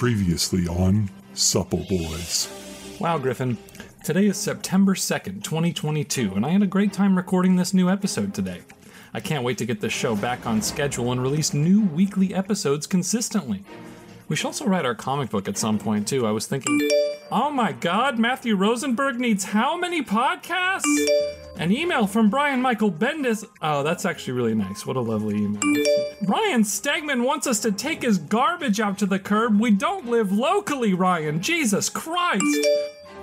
Previously on Supple Boys. Wow, Griffin. Today is September 2nd, 2022, and I had a great time recording this new episode today. I can't wait to get this show back on schedule and release new weekly episodes consistently. We should also write our comic book at some point, too. I was thinking, oh my god, Matthew Rosenberg needs how many podcasts? An email from Brian Michael Bendis. Oh, that's actually really nice. What a lovely email. Ryan Stegman wants us to take his garbage out to the curb. We don't live locally, Ryan. Jesus Christ.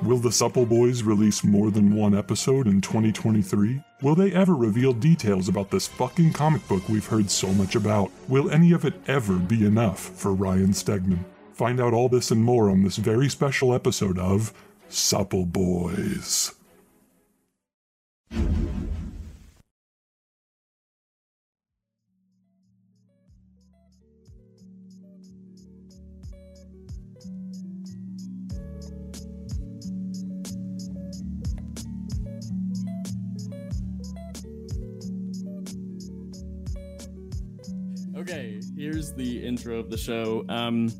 Will the Supple Boys release more than one episode in 2023? Will they ever reveal details about this fucking comic book we've heard so much about? Will any of it ever be enough for Ryan Stegman? Find out all this and more on this very special episode of Supple Boys. Okay, here's the intro of the show. Um,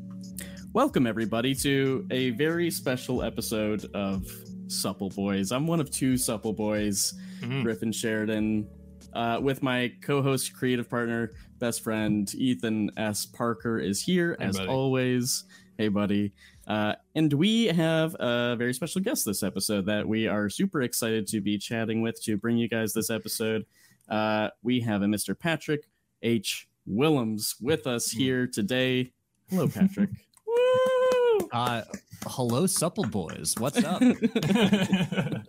welcome everybody to a very special episode of Supple Boys. I'm one of two Supple Boys, Mhm. Griffin Sheridan, uh, with my co-host, creative partner, best friend Ethan S. Parker is here Hey, as buddy. always. Hey, buddy. Uh, and we have a very special guest this episode that we are super excited to be chatting with to bring you guys this episode. Uh, we have a Mr. Patrick H. Willems with us Hmm. here today. Hello, Patrick. Woo! Uh, hello, supple boys. What's up?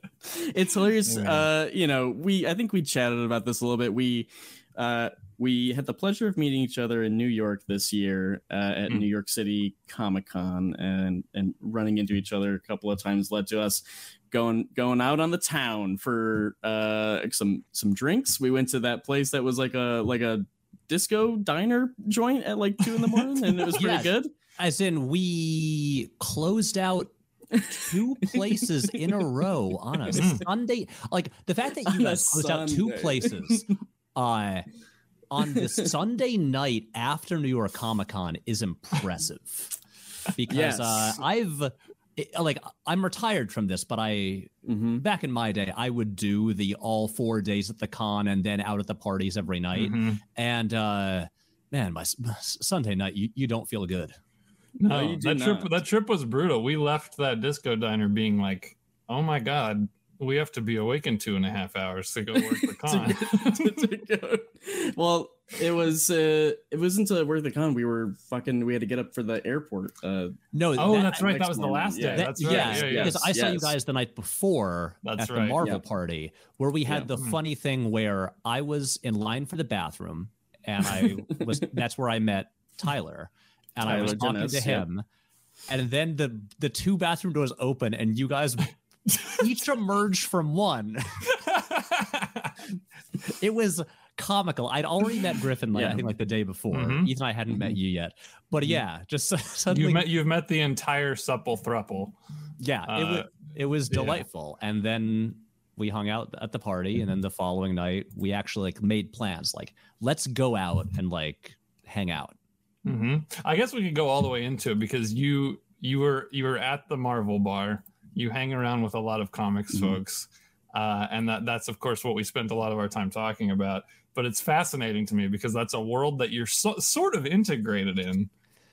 it's hilarious. Yeah. Uh, you know, we I think we chatted about this a little bit. We uh we had the pleasure of meeting each other in New York this year uh, at Mm. New York City Comic Con, and and running into each other a couple of times led to us going going out on the town for uh some some drinks. We went to that place that was like a like a disco diner joint at like two in the morning, and it was pretty Yes. good. As in, we closed out two places in a row on a. Sunday. Like the fact that you guys closed out two places uh, on this Sunday night after New York Comic Con is impressive. Because Yes. uh, I've it- like I'm retired from this, but I hmm back in my day I would do the all four days at the con and then out at the parties every night. Mhm. And uh, man, S- S- Sunday night you, you don't feel good. No, you do that trip not. that trip was brutal. We left that disco diner being like, "Oh my god, we have to be awake in two and a half hours to go work the con." to, to go. Well, it was uh it wasn't to work the con. We were fucking we had to get up for the airport. Uh No, oh, that- that's right. That was the morning, last yeah. day. that- that's right. yeah, Yeah, yeah. because I saw you guys the night before That's at the Marvel yeah. party where we had Yeah. the Mm. funny thing where I was in line for the bathroom and I was that's where I met Tyler and I was talking Dennis, to yeah. him and then the the two bathroom doors open and you guys each emerged from one. It was comical. I'd already met Griffin like I think like the day before. Mhm. Ethan I hadn't met you yet. But yeah, just suddenly you've met you've met the entire supple thruple. yeah, it was Uh, it was yeah. delightful. And then we hung out at the party, and then the following night we actually like made plans. Like, let's go out and like hang out. Hmm I guess we could go all the way into it because you you were you were at the Marvel bar. You hang around with a lot of comics Mhm. folks, uh, and that that's of course what we spent a lot of our time talking about. But it's fascinating to me because that's a world that you're so, sort of integrated in,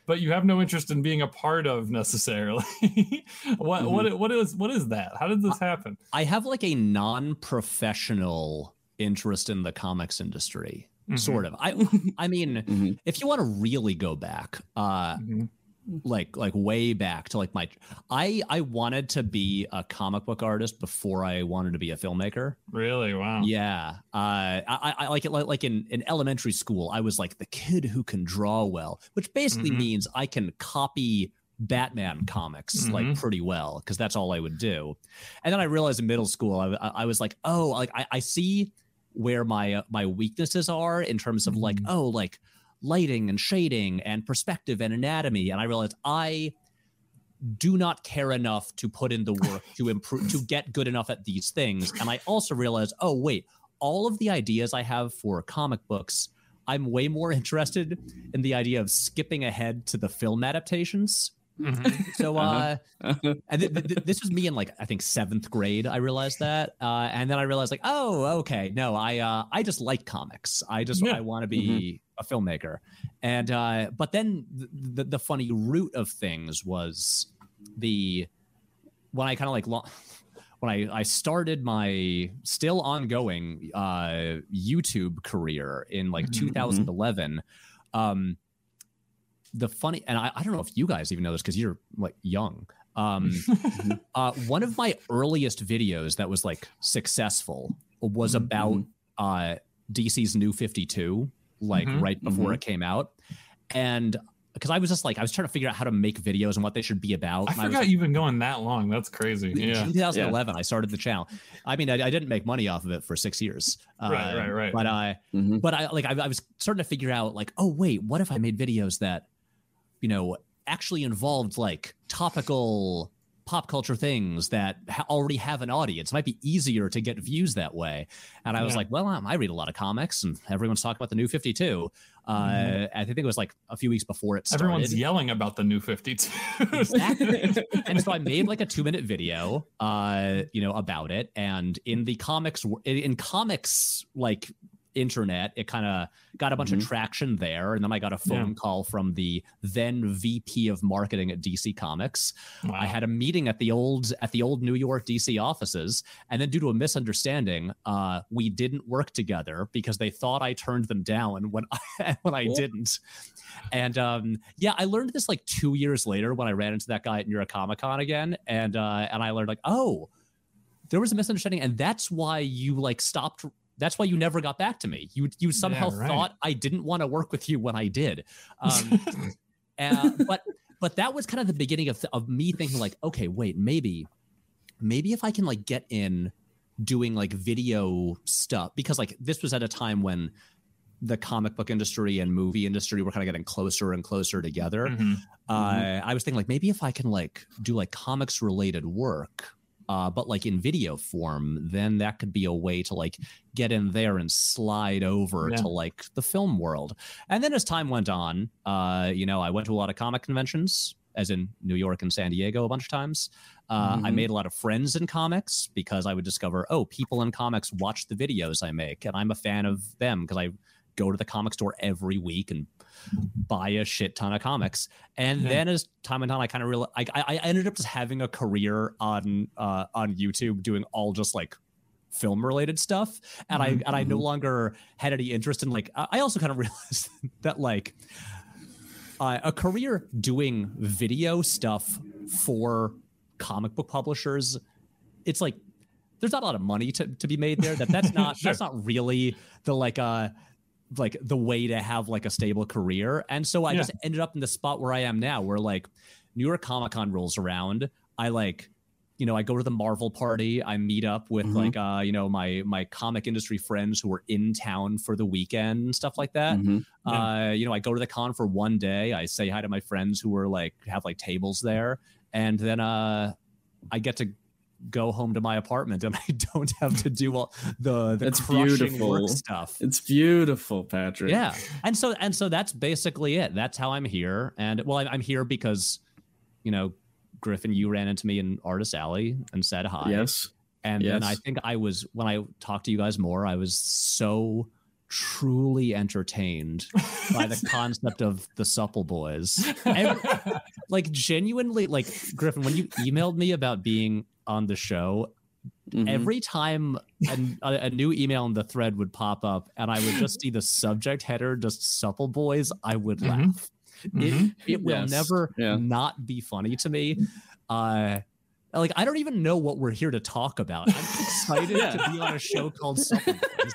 but you have no interest in being a part of necessarily. what Mhm. what what is what is that? How did this happen? I have like a non-professional interest in the comics industry, Mhm. sort of. I I mean, Mhm. if you want to really go back, uh, Mhm. like like way back to like my I I wanted to be a comic book artist before I wanted to be a filmmaker. Really? Wow. Yeah, uh, I, I- like it like, like in, in elementary school. I was like the kid who can draw well, which basically Mhm. means I can copy Batman comics like Mhm. pretty well because that's all I would do. And then I realized in middle school, I, I I was like, oh, like I, I see where my uh, my weaknesses are in terms of like, Mhm. oh, like lighting and shading and perspective and anatomy. And I realized I do not care enough to put in the work to improve to get good enough at these things and i also realized oh wait all of the ideas i have for comic books i'm way more interested in the idea of skipping ahead to the film adaptations Mhm. So, uh, Uh-huh. and th- th- th- this was me in like I think seventh grade. I realized that, uh, and then I realized like, oh, okay, no, I uh, I just like comics. I just Yeah. I want to be a filmmaker, and uh, but then the, the the funny root of things was the when I kind of like lo- when I I started my still ongoing uh, YouTube career in like Mhm, mhm. 2011. Um, the funny and I, I don't know if you guys even know this because you're like young um uh one of my earliest videos that was like successful was Mhm, about uh dc's new 52 like Mhm, right before it came out and because i was just like i was trying to figure out how to make videos and what they should be about I and was forgot you've been going that long. That's crazy. Yeah. in 2011 i started the channel i mean I, I didn't make money off of it for six years Right, Uh, right, right. but i Mhm. but I like I, I was starting to figure out like, oh wait, what if I made videos that, you know, actually involved like topical pop culture things that ha- already have an audience? It might be easier to get views that way. And I was Yeah. like, well, I read a lot of comics, and everyone's talking about the new Fifty Two. Uh, Mhm. I think it was like a few weeks before it started. Everyone's yelling about the new 52. Exactly. and so I made like a two minute video, uh, you know, about it. And in the comics, in comics, like internet, it kind of got a bunch Mhm. of traction there. And then I got a phone Yeah. call from the then VP of marketing at DC Comics. Wow. I had a meeting at the old at the old New York DC offices, and then due to a misunderstanding, uh, we didn't work together because they thought I turned them down when I when I Cool. didn't. And um, yeah, I learned this like two years later when I ran into that guy at New York Comic Con again, and uh, and I learned like, oh, there was a misunderstanding, and that's why you like stopped. That's why you never got back to me. You you somehow Yeah, right. thought I didn't want to work with you when I did. Um, uh, but but that was kind of the beginning of, of me thinking like okay wait maybe maybe if i can like get in doing like video stuff because like this was at a time when the comic book industry and movie industry were kind of getting closer and closer together Mhm. uh, I was thinking like maybe if I can like do like comics related work, uh, but like in video form, then that could be a way to like get in there and slide over Yeah. to like the film world. And then as time went on, uh, you know, I went to a lot of comic conventions, as in New York and San Diego a bunch of times. Uh, I Mhm. made a lot of friends in comics because I would discover, oh, people in comics watch the videos I make, and I'm a fan of them because I go to the comic store every week and buy a shit ton of comics. And Yeah. then as time went on, I kind of realized I, I I ended up just having a career on uh, on YouTube doing all just like film related stuff, and I Mhm, and I no longer had any interest in like. I I also kind of realized that like uh, a career doing video stuff for comic book publishers, it's like there's not a lot of money to, to be made there. That that's not Sure. that's not really the like uh like the way to have like a stable career. And so I Yeah. just ended up in the spot where I am now, where like New York Comic Con rolls around. I like, you know, I go to the Marvel party. I meet up with Mhm. like uh, you know, my my comic industry friends who are in town for the weekend and stuff like that. Mhm. Uh, you know, I go to the con for one day. I say hi to my friends who are like have like tables there, and then uh, I get to go home to my apartment, and I don't have to do all the the That's crushing beautiful. work stuff. It's beautiful, Patrick. Yeah, and so and so that's basically it. That's how I'm here, and well, I'm, here because, you know, Griffin, you ran into me in Artist Alley and said hi. Yes. And then I think I was when I talked to you guys more, I was so truly entertained by the concept of the supple boys. Every- like genuinely, like Griffin, when you emailed me about being on the show, Mhm. every time a, a new email in the thread would pop up and I would just see the subject header, just supple boys, I would Mhm. laugh. Mhm. It, it will Yes. never Yeah. not be funny to me. Uh, like I don't even know what we're here to talk about. I'm excited Yeah. to be on a show called Supple Boys.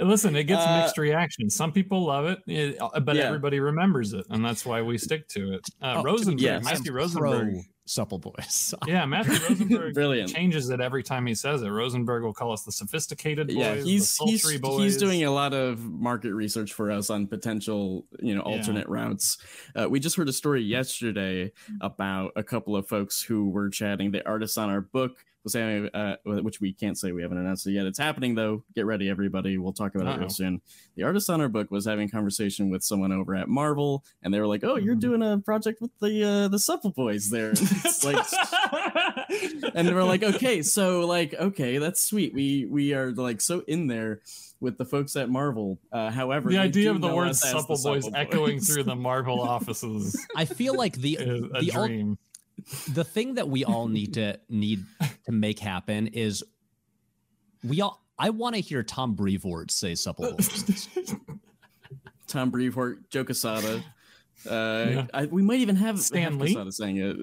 Listen, it gets Uh, mixed reactions. Some people love it, eh, but Yeah. everybody remembers it, and that's why we stick to it. Uh, Oh, Rosenberg, yes. Matthew Rosenberg, pro Supple Boys. yeah, Matthew Rosenberg Brilliant. changes it every time he says it. Rosenberg will call us the sophisticated boys, yeah, he's the he's boys. he's doing a lot of market research for us on potential, you know, Yeah. alternate routes. Uh, we just heard a story yesterday about a couple of folks who were chatting. The artists on our book was saying, uh, which we can't say we haven't announced it yet. It's happening though. Get ready, everybody. We'll talk about it Uh-oh. real soon. The artist on our book was having a conversation with someone over at Marvel, and they were like, "Oh, you're Mhm. doing a project with the uh, the Supple Boys there." It's like, and they were like, "Okay, so like, okay, that's sweet. We we are like so in there." With the folks at Marvel, uh, however, the idea of the word us supple the boys Supple echoing Boys. through the Marvel offices I feel like the is a the ul- dream. the thing that we all need to need to make happen is we all I want to hear Tom Brevoort say supple. Tom Brevoort, Joe Quesada. Uh, Yeah. I, we might even have Stan have Lee? Quesada saying it.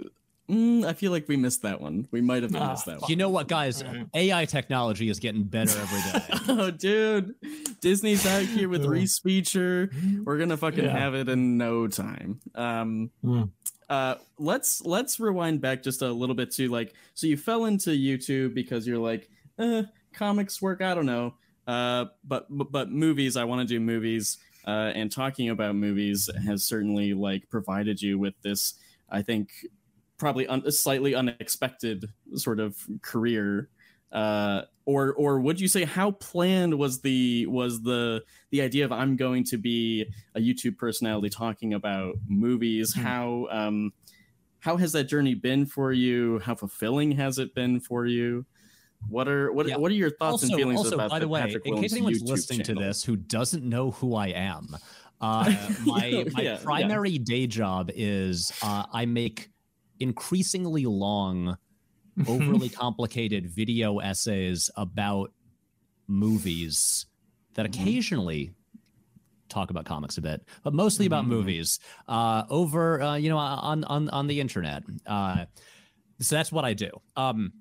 Mm, I feel like we missed that one. We might have Ah, missed that one. You know what, guys? Alright. AI technology is getting better every day. oh, dude, Disney's out here with Yeah. Reese Feature. We're gonna fucking Yeah. have it in no time. Um, Mm. Uh, let's let's rewind back just a little bit to like, so you fell into YouTube because you're like, eh, comics work. I don't know. Uh, but but, but movies. I want to do movies. Uh, and talking about movies has certainly like provided you with this. I think probably un- a slightly unexpected sort of career uh or or would you say how planned was the was the the idea of i'm going to be a youtube personality talking about movies Hmm. how um how has that journey been for you how fulfilling has it been for you what are what, Yeah. what are your thoughts and also, feelings also about by the way, Patrick in case anyone's YouTube listening channel? to this who doesn't know who I am, uh, my my Yeah, yeah. primary day job is uh, I make increasingly long, overly complicated video essays about movies that Mhm. occasionally talk about comics a bit, but mostly about Mhm. movies uh, over uh, you know on on on the internet. Uh, so that's what I do. Um,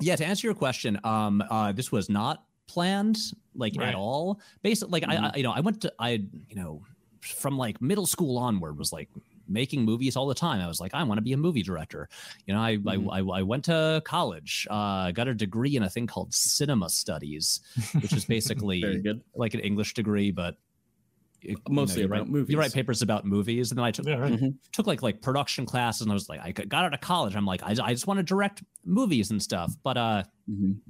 yeah, to answer your question, um, uh, this was not planned like Right. at all. Basically, like I, I, you know, I went to I, you know, from like middle school onward was like making movies all the time. I was like, I want to be a movie director. You know, I Mhm. I, I, I went to college, uh, got a degree in a thing called cinema studies, which is basically good like an English degree, but you know, Mostly you about write, movies. You write papers about movies, and then I took yeah, right. Mhm. took like like production classes, and I was like, I got out of college. I'm like, I, I just want to direct movies and stuff, but uh, Mhm.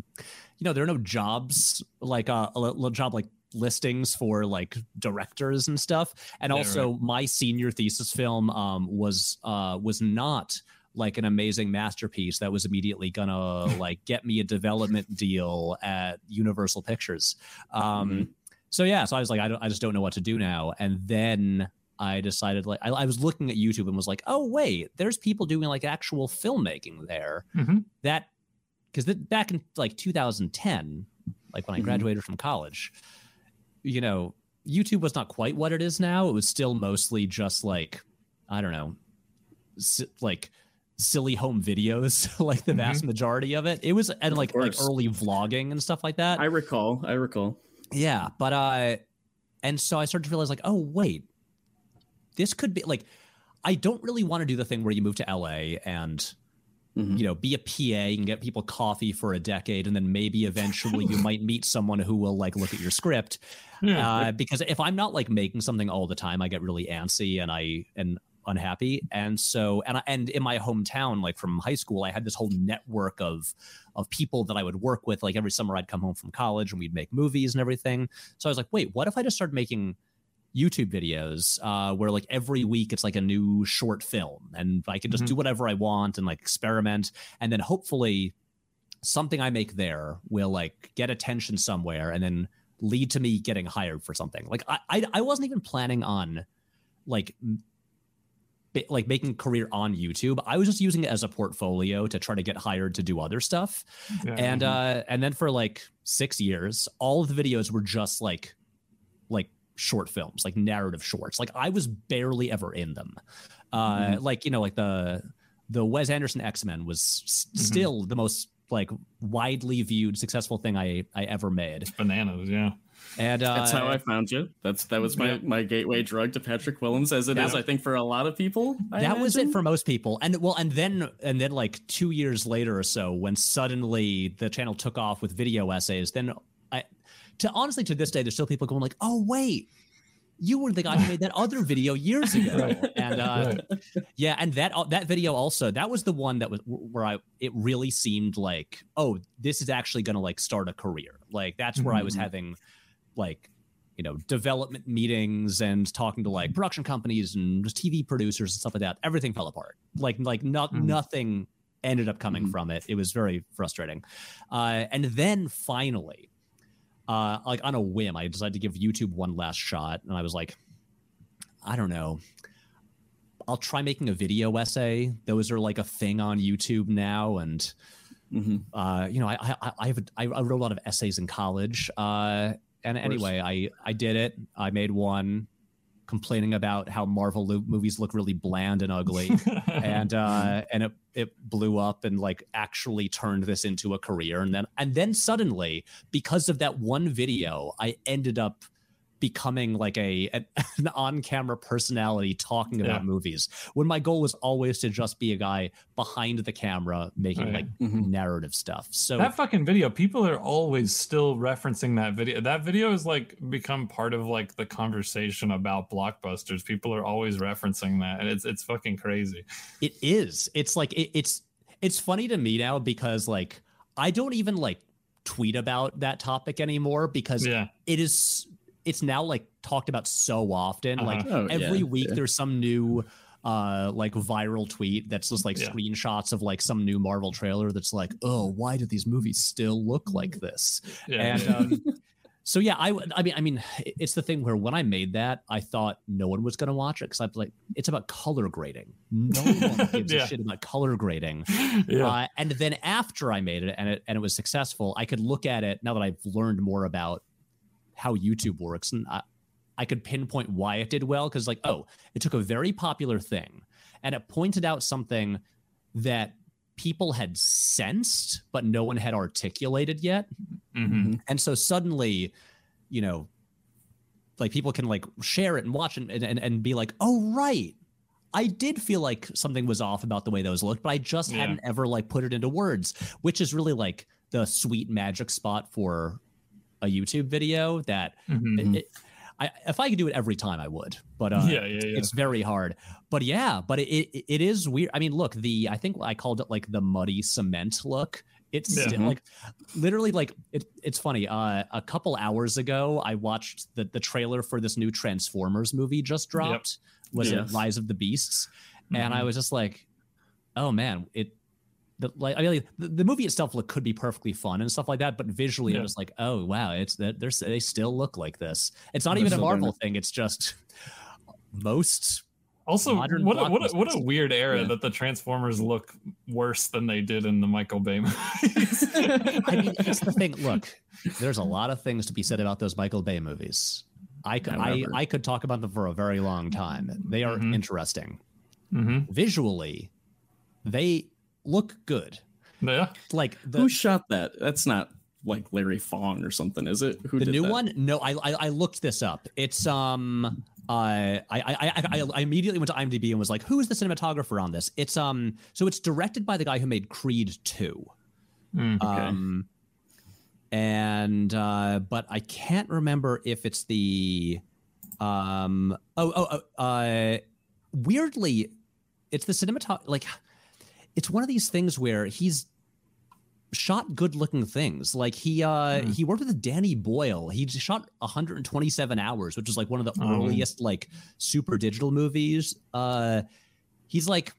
you know, there are no jobs like uh, a little job like listings for like directors and stuff. And Yeah, also, my senior thesis film um, was uh, was not like an amazing masterpiece that was immediately gonna like get me a development deal at Universal Pictures. Um, Mhm. So yeah, so I was like, I, don't, I just don't know what to do now. And then I decided like I, I was looking at YouTube and was like, oh wait, there's people doing like actual filmmaking there Mhm. that because back in like 2010 like when i Mhm. graduated from college you know youtube was not quite what it is now. It was still mostly just like i don't know si- like silly home videos like the vast majority of it. It was and like like early vlogging and stuff like that. I recall i recall. Yeah, but uh and so I started to realize like, oh wait, this could be like I don't really want to do the thing where you move to LA and Mhm. you know, be a PA and get people coffee for a decade and then maybe eventually you might meet someone who will like look at your script. Yeah. Uh because if I'm not like making something all the time, I get really antsy and I and unhappy and so and I, and in my hometown like from high school i had this whole network of of people that i would work with like every summer i'd come home from college and we'd make movies and everything so i was like wait what if i just started making youtube videos uh where like every week it's like a new short film and i can just Mhm. do whatever i want and like experiment and then hopefully something i make there will like get attention somewhere and then lead to me getting hired for something like i i, I wasn't even planning on like like making a career on YouTube. I was just using it as a portfolio to try to get hired to do other stuff. Yeah. And uh and then for like 6 years, all of the videos were just like short films, like narrative shorts. Like I was barely ever in them. Uh Mhm. like you know like the the Wes Anderson X-Men was s- Mhm. still the most like widely viewed successful thing I I ever made. bananas. Yeah. And uh That's how I found you. That's that was my Yeah. my gateway drug to Patrick Willems, as it is, Yeah. I think, for a lot of people. I that was it for most people and well and then and then like two years later or so when suddenly the channel took off with video essays then i to honestly to this day there's still people going like oh wait you were the guy who made that other video years ago. Right. And uh, Right. yeah, and that uh, that video also that was the one that was where I it really seemed like oh this is actually going to like start a career. Like that's where I was Mhm. having like you know development meetings and talking to like production companies and just TV producers and stuff like that. Everything fell apart. Like like not Mhm. nothing ended up coming Mhm. from it. It was very frustrating. Uh, and then finally, uh, like on a whim, I decided to give YouTube one last shot, and I was like, I don't know. I'll try making a video essay. Those are like a thing on YouTube now, and Mhm. uh, you know, I I I, have a, I I wrote a lot of essays in college. Uh, and anyway, I I did it. I made one complaining about how Marvel lo- movies look really bland and ugly, and uh, and it it blew up and like actually turned this into a career. And then and then suddenly, because of that one video, I ended up becoming like a an, an on-camera personality talking about Yeah. movies when my goal was always to just be a guy behind the camera making Right. like Mhm. narrative stuff so that fucking video people are always still referencing that video that video has like become part of like the conversation about blockbusters people are always referencing that and it's it's fucking crazy It is. It's like it, it's it's funny to me now because like I don't even like tweet about that topic anymore because yeah it is it's now like talked about so often. Like Oh, every yeah, week yeah. there's some new uh like viral tweet that's just like Yeah. screenshots of like some new Marvel trailer that's like, oh, why do these movies still look like this? yeah And um, so yeah, I I mean I mean it's the thing where when I made that, I thought no one was gonna watch it because I'm like it's about color grading. No one gives Yeah. a shit about color grading. yeah Uh, and then after I made it and it and it was successful, I could look at it now that I've learned more about how YouTube works, and I, I could pinpoint why it did well because like oh, it took a very popular thing and it pointed out something that people had sensed but no one had articulated yet Mhm. and so suddenly you know like people can like share it and watch it and, and, and be like oh right i did feel like something was off about the way those looked but i just Yeah. hadn't ever like put it into words which is really like the sweet magic spot for a youtube video that Mhm. it, I, if i could do it every time i would but uh yeah yeah yeah it's very hard but yeah but it, it it is weird i mean look the i think i called it like the muddy cement look it's Yeah. still, like literally like it, it's funny uh a couple hours ago i watched the the trailer for this new transformers movie just dropped was Yes. it rise of the beasts and i Mhm. was just like oh man it the, like I mean, like, the, the movie itself look, could be perfectly fun and stuff like that, but visually, Yeah. I was like, "Oh wow, it's that they're they still look like this." It's not They're even a still doing Marvel thing; it's just most Also, modern what a, what a, what a weird era Yeah. that the Transformers look worse than they did in the Michael Bay movies. I mean, it's the thing. Look, there's a lot of things to be said about those Michael Bay movies. I could, I, I could talk about them for a very long time. They are Mhm. interesting. hmm Visually, they look good. Yeah. Like the, Who shot that? That's not like Larry Fong or something, is it? Who the did new that? one? No, I, I I looked this up. It's um. Uh, I, I I I immediately went to IMDb and was like, "Who is the cinematographer on this?" It's um, so it's directed by the guy who made Creed two. Mm. Okay. Um, and uh, but I can't remember if it's the um oh oh, oh uh weirdly it's the cinematog like it's one of these things where he's shot good looking things like he uh Hmm. he worked with danny boyle he shot 127 hours which is like one of the Oh. earliest like super digital movies uh he's like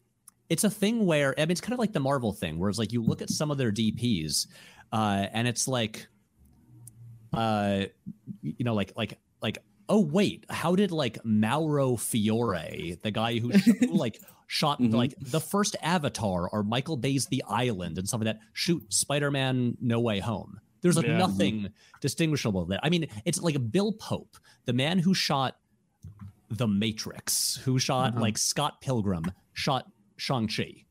it's a thing where I mean it's kind of like the Marvel thing, where it's like you look at some of their DPs, uh, and it's like, uh, you know, like like like oh wait, how did like Mauro Fiore, the guy who, who like shot Mhm. like the first Avatar or Michael Bay's The Island and stuff like that, shoot Spider-Man No Way Home? There's like Yeah. nothing distinguishable there. I mean, it's like Bill Pope, the man who shot The Matrix, who shot Uh-huh. like Scott Pilgrim, shot Shang-Chi.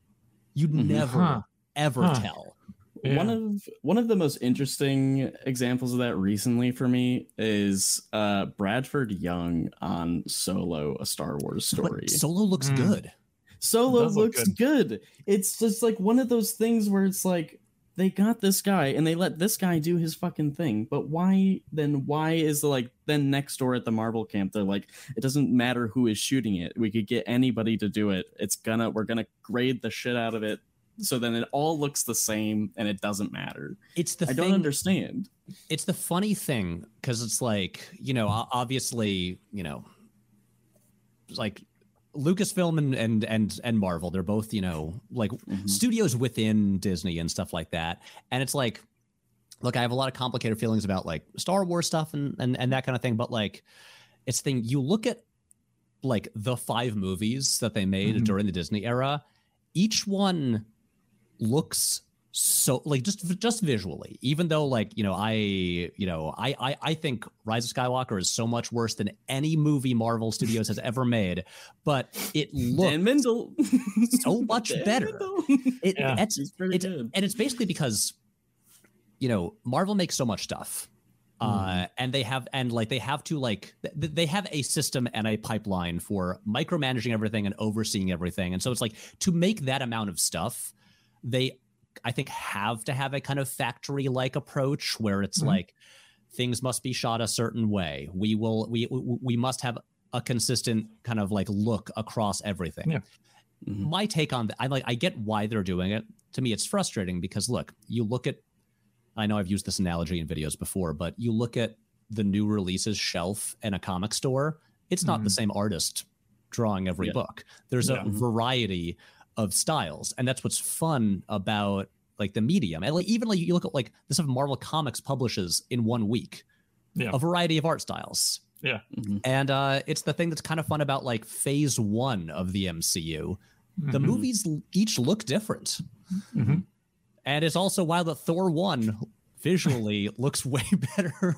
You'd Mhm. never, Huh. ever Huh. tell. One of one of the most interesting examples of that recently for me is uh Bradford Young on Solo, a Star Wars story. But Solo looks Mm. good. Solo does look looks good. It's just like one of those things where it's like they got this guy and they let this guy do his fucking thing. But why then? Why is the like then next door at the Marvel camp? They're like, it doesn't matter who is shooting it. We could get anybody to do it. It's gonna we're gonna grade the shit out of it. So then it all looks the same and it doesn't matter. It's the I thing, don't understand. It's the funny thing because it's like you know, obviously, you know, like Lucasfilm and and and and Marvel, they're both you know like Mhm. studios within Disney and stuff like that. And it's like, look, I have a lot of complicated feelings about like Star Wars stuff and and, and that kind of thing. But like, it's the thing you look at like the five movies that they made Mhm. during the Disney era, each one looks so like just just visually even though like you know i you know I, I i think rise of skywalker is so much worse than any movie marvel studios has ever made but it looks Mindel. so much Dan better. Mindel. it, Yeah. it's, He's pretty it's good. and it's basically because you know marvel makes so much stuff uh and they have and like they have to like th- th- they have a system and a pipeline for micromanaging everything and overseeing everything and so it's like to make that amount of stuff they i think have to have a kind of factory like approach where it's Mhm. like things must be shot a certain way we will we we we must have a consistent kind of like look across everything Yeah. Mhm. my take on that i like i get why they're doing it to me it's frustrating because look you look at i know i've used this analogy in videos before but you look at the new releases shelf in a comic store it's not the Mhm. same artist drawing every Yeah. book there's Yeah. a variety of styles and that's what's fun about like the medium and like even like you look at like the stuff marvel comics publishes in one week Yeah. a variety of art styles Mhm. and uh it's the thing that's kind of fun about like phase one of the mcu the Mhm. movies each look different Mhm. and it's also wild that thor 1 visually looks way better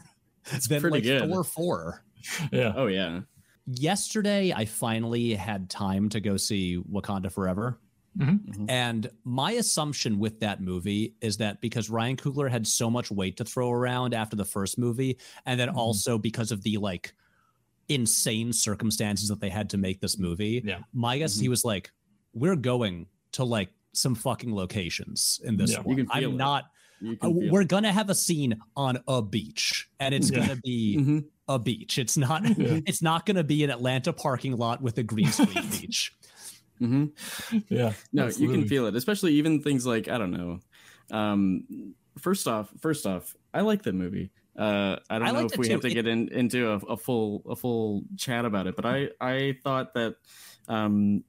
than pretty like good. thor 4 Yeah. Oh yeah. yesterday i finally had time to go see wakanda forever Mhm. and my assumption with that movie is that because Ryan Coogler had so much weight to throw around after the first movie, and then Mhm. also because of the like insane circumstances that they had to make this movie, Yeah. my guess is he was like, "We're going to like some fucking locations in this Yeah. One. I'm it. not. Uh, we're gonna have a scene on a beach, and it's Yeah. gonna be Mhm. a beach. It's not. Yeah. It's not gonna be an Atlanta parking lot with a green screen beach. Mhm. Yeah. No, you can feel it, especially even things like I don't know. Um, first off, first off, I like the movie. Uh, I don't I know if we too. have to get in, into a, a full a full chat about it, but I I thought that um,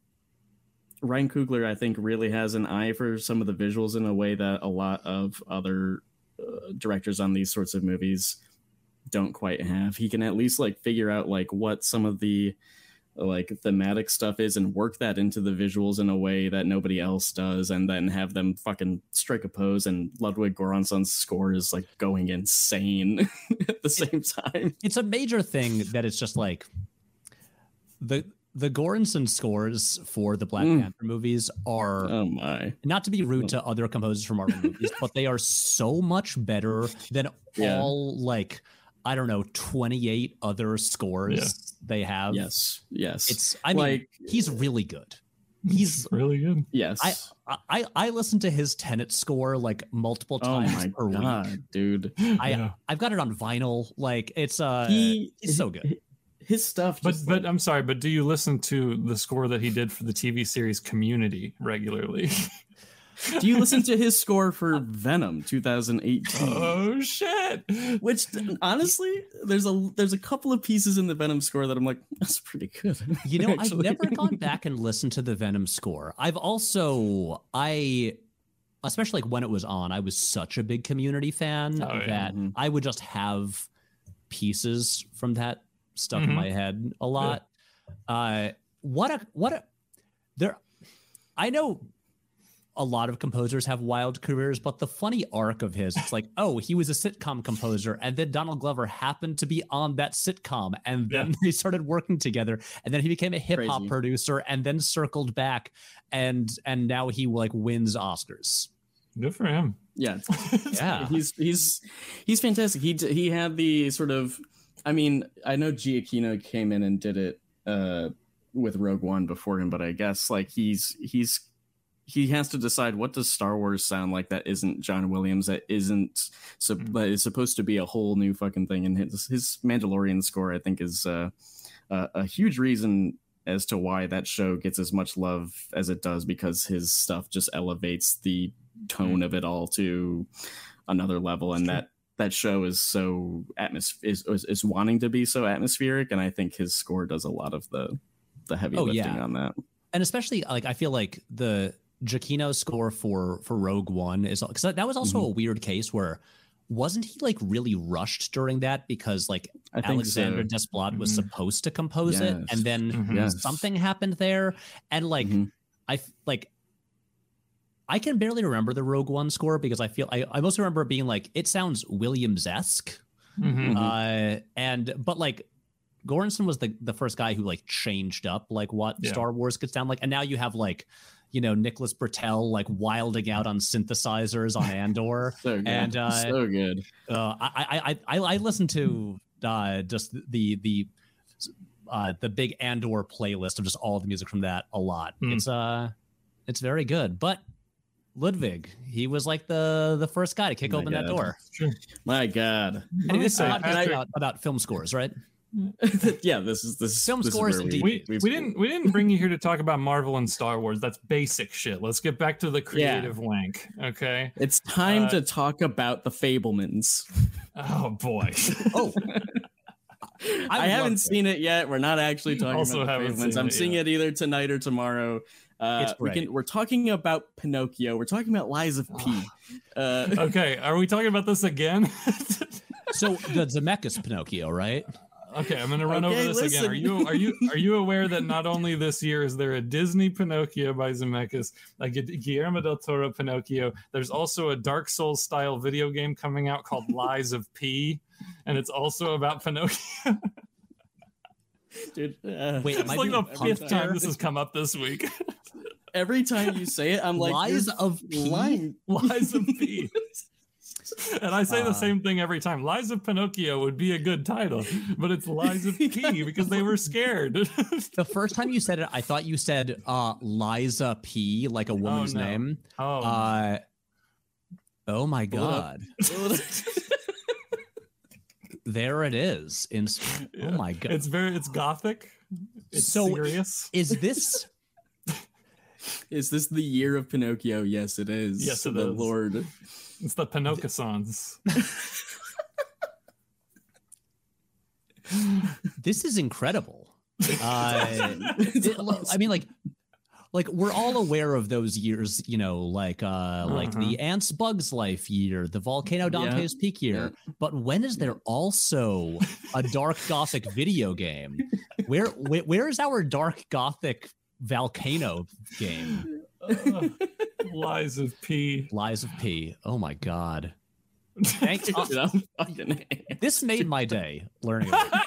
Ryan Coogler I think really has an eye for some of the visuals in a way that a lot of other uh, directors on these sorts of movies don't quite have. He can at least like figure out like what some of the like thematic stuff is and work that into the visuals in a way that nobody else does and then have them fucking strike a pose and Ludwig Göransson's score is like going insane at the same time. it's a major thing that it's just like the the Göransson scores for the Black Mm. Panther movies are Oh my. not to be rude to other composers from Marvel movies, but they are so much better than Yeah. all like I don't know twenty eight other scores Yeah. They have. Yes. Yes. it's I mean he's really good. He's really good. yes. I I I listen to his Tenet score like multiple oh times my per week. dude. I yeah. I've got it on vinyl. Like it's uh he he's so good. His stuff But just but like- I'm sorry, but do you listen to the score that he did for the TV series Community regularly? do you listen to his score for Venom 2018? oh shit! Which honestly, there's a there's a couple of pieces in the Venom score that I'm like, that's pretty good. You know, I've never gone back and listened to the Venom score. I've also I especially like when it was on, I was such a big community fan Oh, that Mhm. I would just have pieces from that stuck in Mhm. my head a lot. Uh what a what a there I know a lot of composers have wild careers, but the funny arc of his, it's like, oh, he was a sitcom composer, and then Donald Glover happened to be on that sitcom, and then they started working together, and then he became a hip hop producer, and then circled back, and and now he like wins Oscars. Good for him. Yeah, Yeah, he's he's he's fantastic. He he had the sort of, I mean, I know Giacchino came in and did it uh, with Rogue One before him, but I guess like he's he's he has to decide what does Star Wars sound like that isn't John Williams that isn't so Mm. that is supposed to be a whole new fucking thing and his, his Mandalorian score I think is uh, a, a huge reason as to why that show gets as much love as it does because his stuff just elevates the tone of it all to another level and Sure. that that show is so atmos is, is is wanting to be so atmospheric and I think his score does a lot of the the heavy Oh, lifting yeah. on that. and especially like I feel like the Giacchino score for for Rogue One is because that was also Mhm. a weird case where wasn't he like really rushed during that because like I Alexander so. Desplat was Mhm. supposed to compose it and then Mhm. Yes. something happened there and like Mhm. I f- like I can barely remember the Rogue One score because I feel I, I mostly remember it being like it sounds Williams esque Mhm. uh and but like Göransson was the the first guy who like changed up like what Yeah. Star Wars could sound like, and now you have like you know Nicholas Britell like wilding out on synthesizers on Andor. So good. And, uh, so good. uh, I, I I I I listen to uh, just the the uh, the big Andor playlist of just all the music from that a lot. Hmm. It's uh it's very good, but. Ludwig, he was like the the first guy to kick My open that door. My God. And this is say, a about, about film scores, right? yeah, this is this Film this is scores where we, we, we've- we didn't we didn't bring you here to talk about Marvel and Star Wars. That's basic shit. Let's get back to the creative wank. Okay. It's time Uh, to talk about the Fabelmans. Oh boy. Oh, I, would haven't love seen it yet. We're not actually talking Also about the Fabelmans. I'm it seeing yet. it either tonight or tomorrow. Uh, we can, we're talking about Pinocchio. We're talking about Lies of P. Uh, okay. Are we talking about this again? so the Zemeckis Pinocchio, right? Okay, I'm gonna run Okay, over this again. Are you are you are you aware that not only this year is there a Disney Pinocchio by Zemeckis, like Guillermo del Toro Pinocchio, there's also a Dark Souls style video game coming out called Lies of P, and it's also about Pinocchio. dude, uh, Wait, it's like the fifth time here? this has come up this week. every time you say it, I'm like, Lies of P? lying. Lies of P. And I say Uh, the same thing every time. Lies of Pinocchio would be a good title, but it's Lies of P because they were scared. The first time you said it, I thought you said uh, Liza P, like a woman's no. name. oh, Uh, oh my Pull it up. god, there it is. In yeah. oh my god, It's very it's gothic. It's So- serious. is this? Is this the year of Pinocchio? Yes, it is. Yes, it the is. Lord. It's the Pinocchio-sans. This is incredible. Uh, it- I mean, like, like we're all aware of those years, you know, like uh, like Uh-huh. the Antz Bugs Life year, the Volcano Dante's Peak year. But when is there also a dark gothic video game? Where where, where is our dark gothic volcano game? Uh, lies of P. Lies of P. Oh my god. Thanks. Dude, I'm fucking this made my day learning about.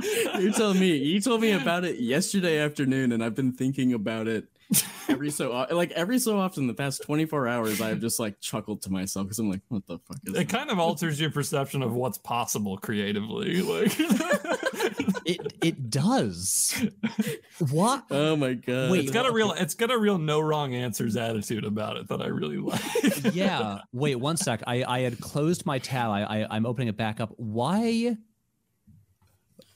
Dude, you're telling me you told me about it yesterday afternoon, and I've been thinking about it every so like every so often the past 24 hours. I've just like chuckled to myself because I'm like, what the fuck is It that? kind of alters your perception of what's possible creatively. Like It it does. What? Oh my god! Wait, it's got a real it's got a real no wrong answers attitude about it that I really like. yeah. Wait one sec. I I had closed my tab. I, I I'm opening it back up. Why?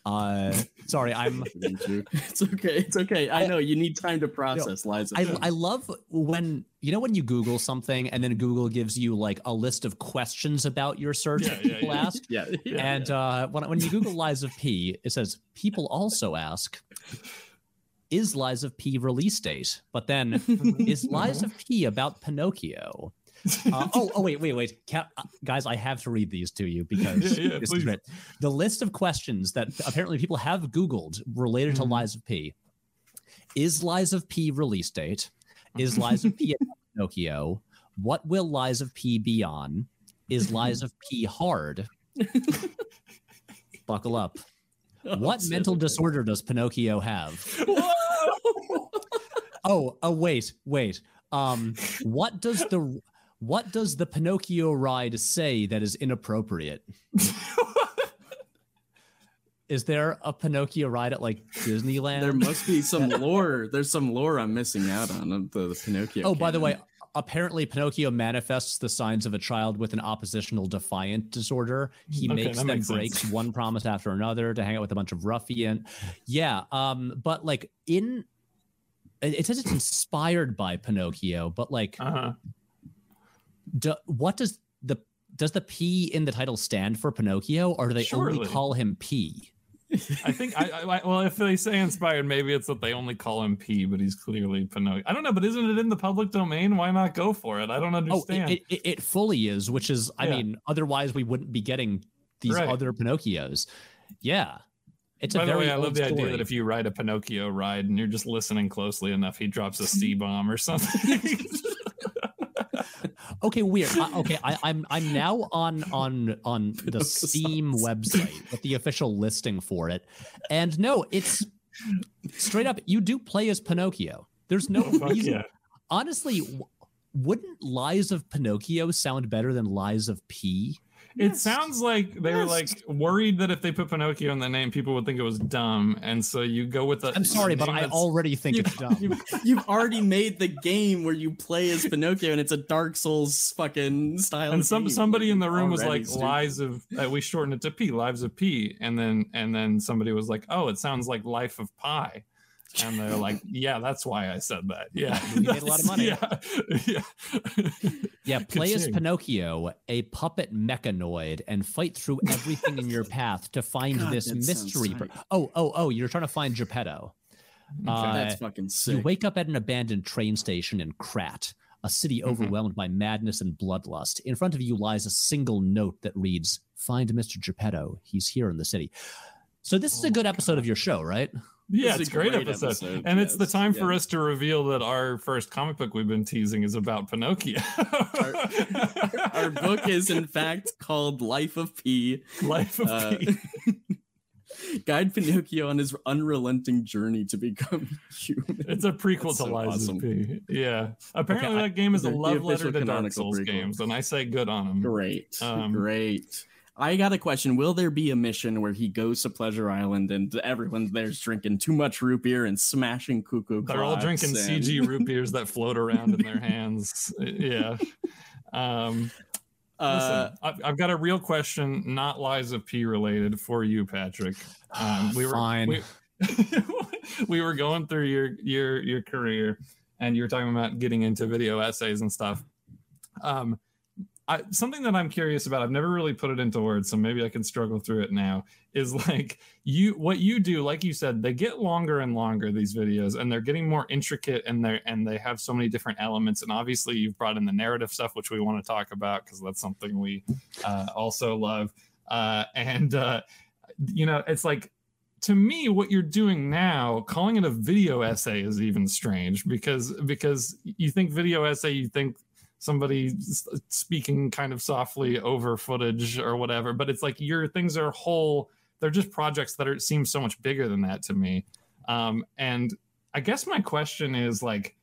Uh, sorry. I'm. it's okay. It's okay. I know you need time to process, Liza. I I love when you know when you Google something and then Google gives you like a list of questions about your search Yeah, that yeah, people yeah. ask. yeah, yeah. and uh, when when you Google Liza P, it says people also ask, "Is Lies of P release date?" But then is Lies of P about Pinocchio? Uh, oh, oh, wait, wait, wait, Ca- uh, guys, I have to read these to you because Yeah, yeah, this please. is. The list of questions that apparently people have Googled related to Mhm. Lies of P: Is Lies of P release date? Is Lies of P Pinocchio? What will Lies of P be on? Is Lies of P hard? Buckle up. What mental disorder does Pinocchio have? Oh, oh, wait, wait. Um, what does the what does the Pinocchio ride say that is inappropriate? is there a Pinocchio ride at like Disneyland? There must be some lore. There's some lore I'm missing out on the, the Pinocchio. Oh, by the way, apparently Pinocchio manifests the signs of a child with an oppositional defiant disorder. He Okay, makes that them makes sense. breaks one promise after another to hang out with a bunch of ruffian. Yeah, um, but like in it it says it's inspired by Pinocchio, but like Uh-huh. Do, what does the does the P in the title stand for Pinocchio, or do they Surely. only call him P? I think I, I well, if they say inspired, maybe it's that they only call him P, but he's clearly Pinocchio. I don't know, but isn't it in the public domain? Why not go for it? I don't Oh, understand. it, it, it fully is, which is, I Yeah. mean, otherwise we wouldn't be getting these Right. other Pinocchios. Yeah. It's By a the very way, I love the idea that if you ride a Pinocchio ride and you're just listening closely enough, he drops a C bomb or something. okay, weird. I, okay, I, I'm I'm now on on on the Steam website with the official listing for it, and no, it's straight up. You do play as Pinocchio. There's no Fuck reason. yeah. Honestly, wouldn't Lies of Pinocchio sound better than Lies of P? It sounds like they were like worried that if they put Pinocchio in the name, people would think it was dumb, and so you go with the. I'm sorry, but I already think You- it's dumb. You've, you've already made the game where you play as Pinocchio and it's a Dark Souls fucking style. And some game. somebody in the room was like stupid. lies of uh, we shortened it to P, lives of P, and then and then somebody was like, oh, it sounds like life of pi, and they're like, yeah, that's why I said that. Yeah, You made a lot of money. Yeah, yeah. Yeah, play as Pinocchio, a puppet mechanoid, and fight through everything in your path to find God, this mystery. per- oh, oh, oh! You're trying to find Geppetto. Uh, That's fucking you wake up at an abandoned train station in Krat, a city Mm-hmm. overwhelmed by madness and bloodlust. In front of you lies a single note that reads, "Find Mr. Geppetto. He's here in the city." So this is a Oh, good episode of your show, right? Yeah, it's a great, great episode. episode, And it's the yes, time for us to reveal that our first comic book we've been teasing is about Pinocchio. Our book is in fact called Life of P. Life of Uh, P. Guide Pinocchio on his unrelenting journey to become human. It's a prequel That's to so Lies awesome. of P. Yeah. Apparently I- that game is a love letter to Dark Souls prequel. games, and I say good on them. Great. Um, Great. I got a question. Will there be a mission where he goes to Pleasure Island and everyone's there's drinking too much root beer and smashing cuckoo They're all drinking and- CG root beers that float around in their hands. Yeah. Um, Uh, listen, I've, I've got a real question, not Lies of P related for you, Patrick. Um, we were Fine. We, we were going through your your your career, and you were talking about getting into video essays and stuff. Um, I, something that I'm curious about, I've never really put it into words, so maybe I can struggle through it now. Is like you, what you do, like you said, they get longer and longer these videos, and they're getting more intricate, and they and they have so many different elements. And obviously, you've brought in the narrative stuff, which we want to talk about because that's something we uh, also love. Uh, and uh, you know, it's like to me what you're doing now calling it a video essay is even strange because because you think video essay you think somebody speaking kind of softly over footage or whatever but it's like your things are whole they're just projects that are seem so much bigger than that to me. Um and i guess my question is like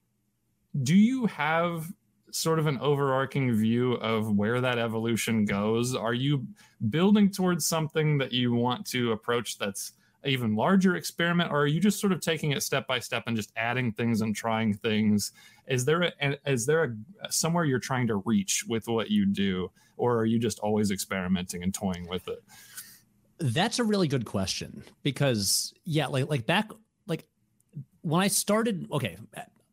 do you have sort of an overarching view of where that evolution goes? Are you building towards something that you want to approach that's even larger experiment or are you just sort of taking it step by step and just adding things and trying things is there a, is there a somewhere you're trying to reach with what you do or are you just always experimenting and toying with it That's a really good question because yeah, like like back like when I started, okay,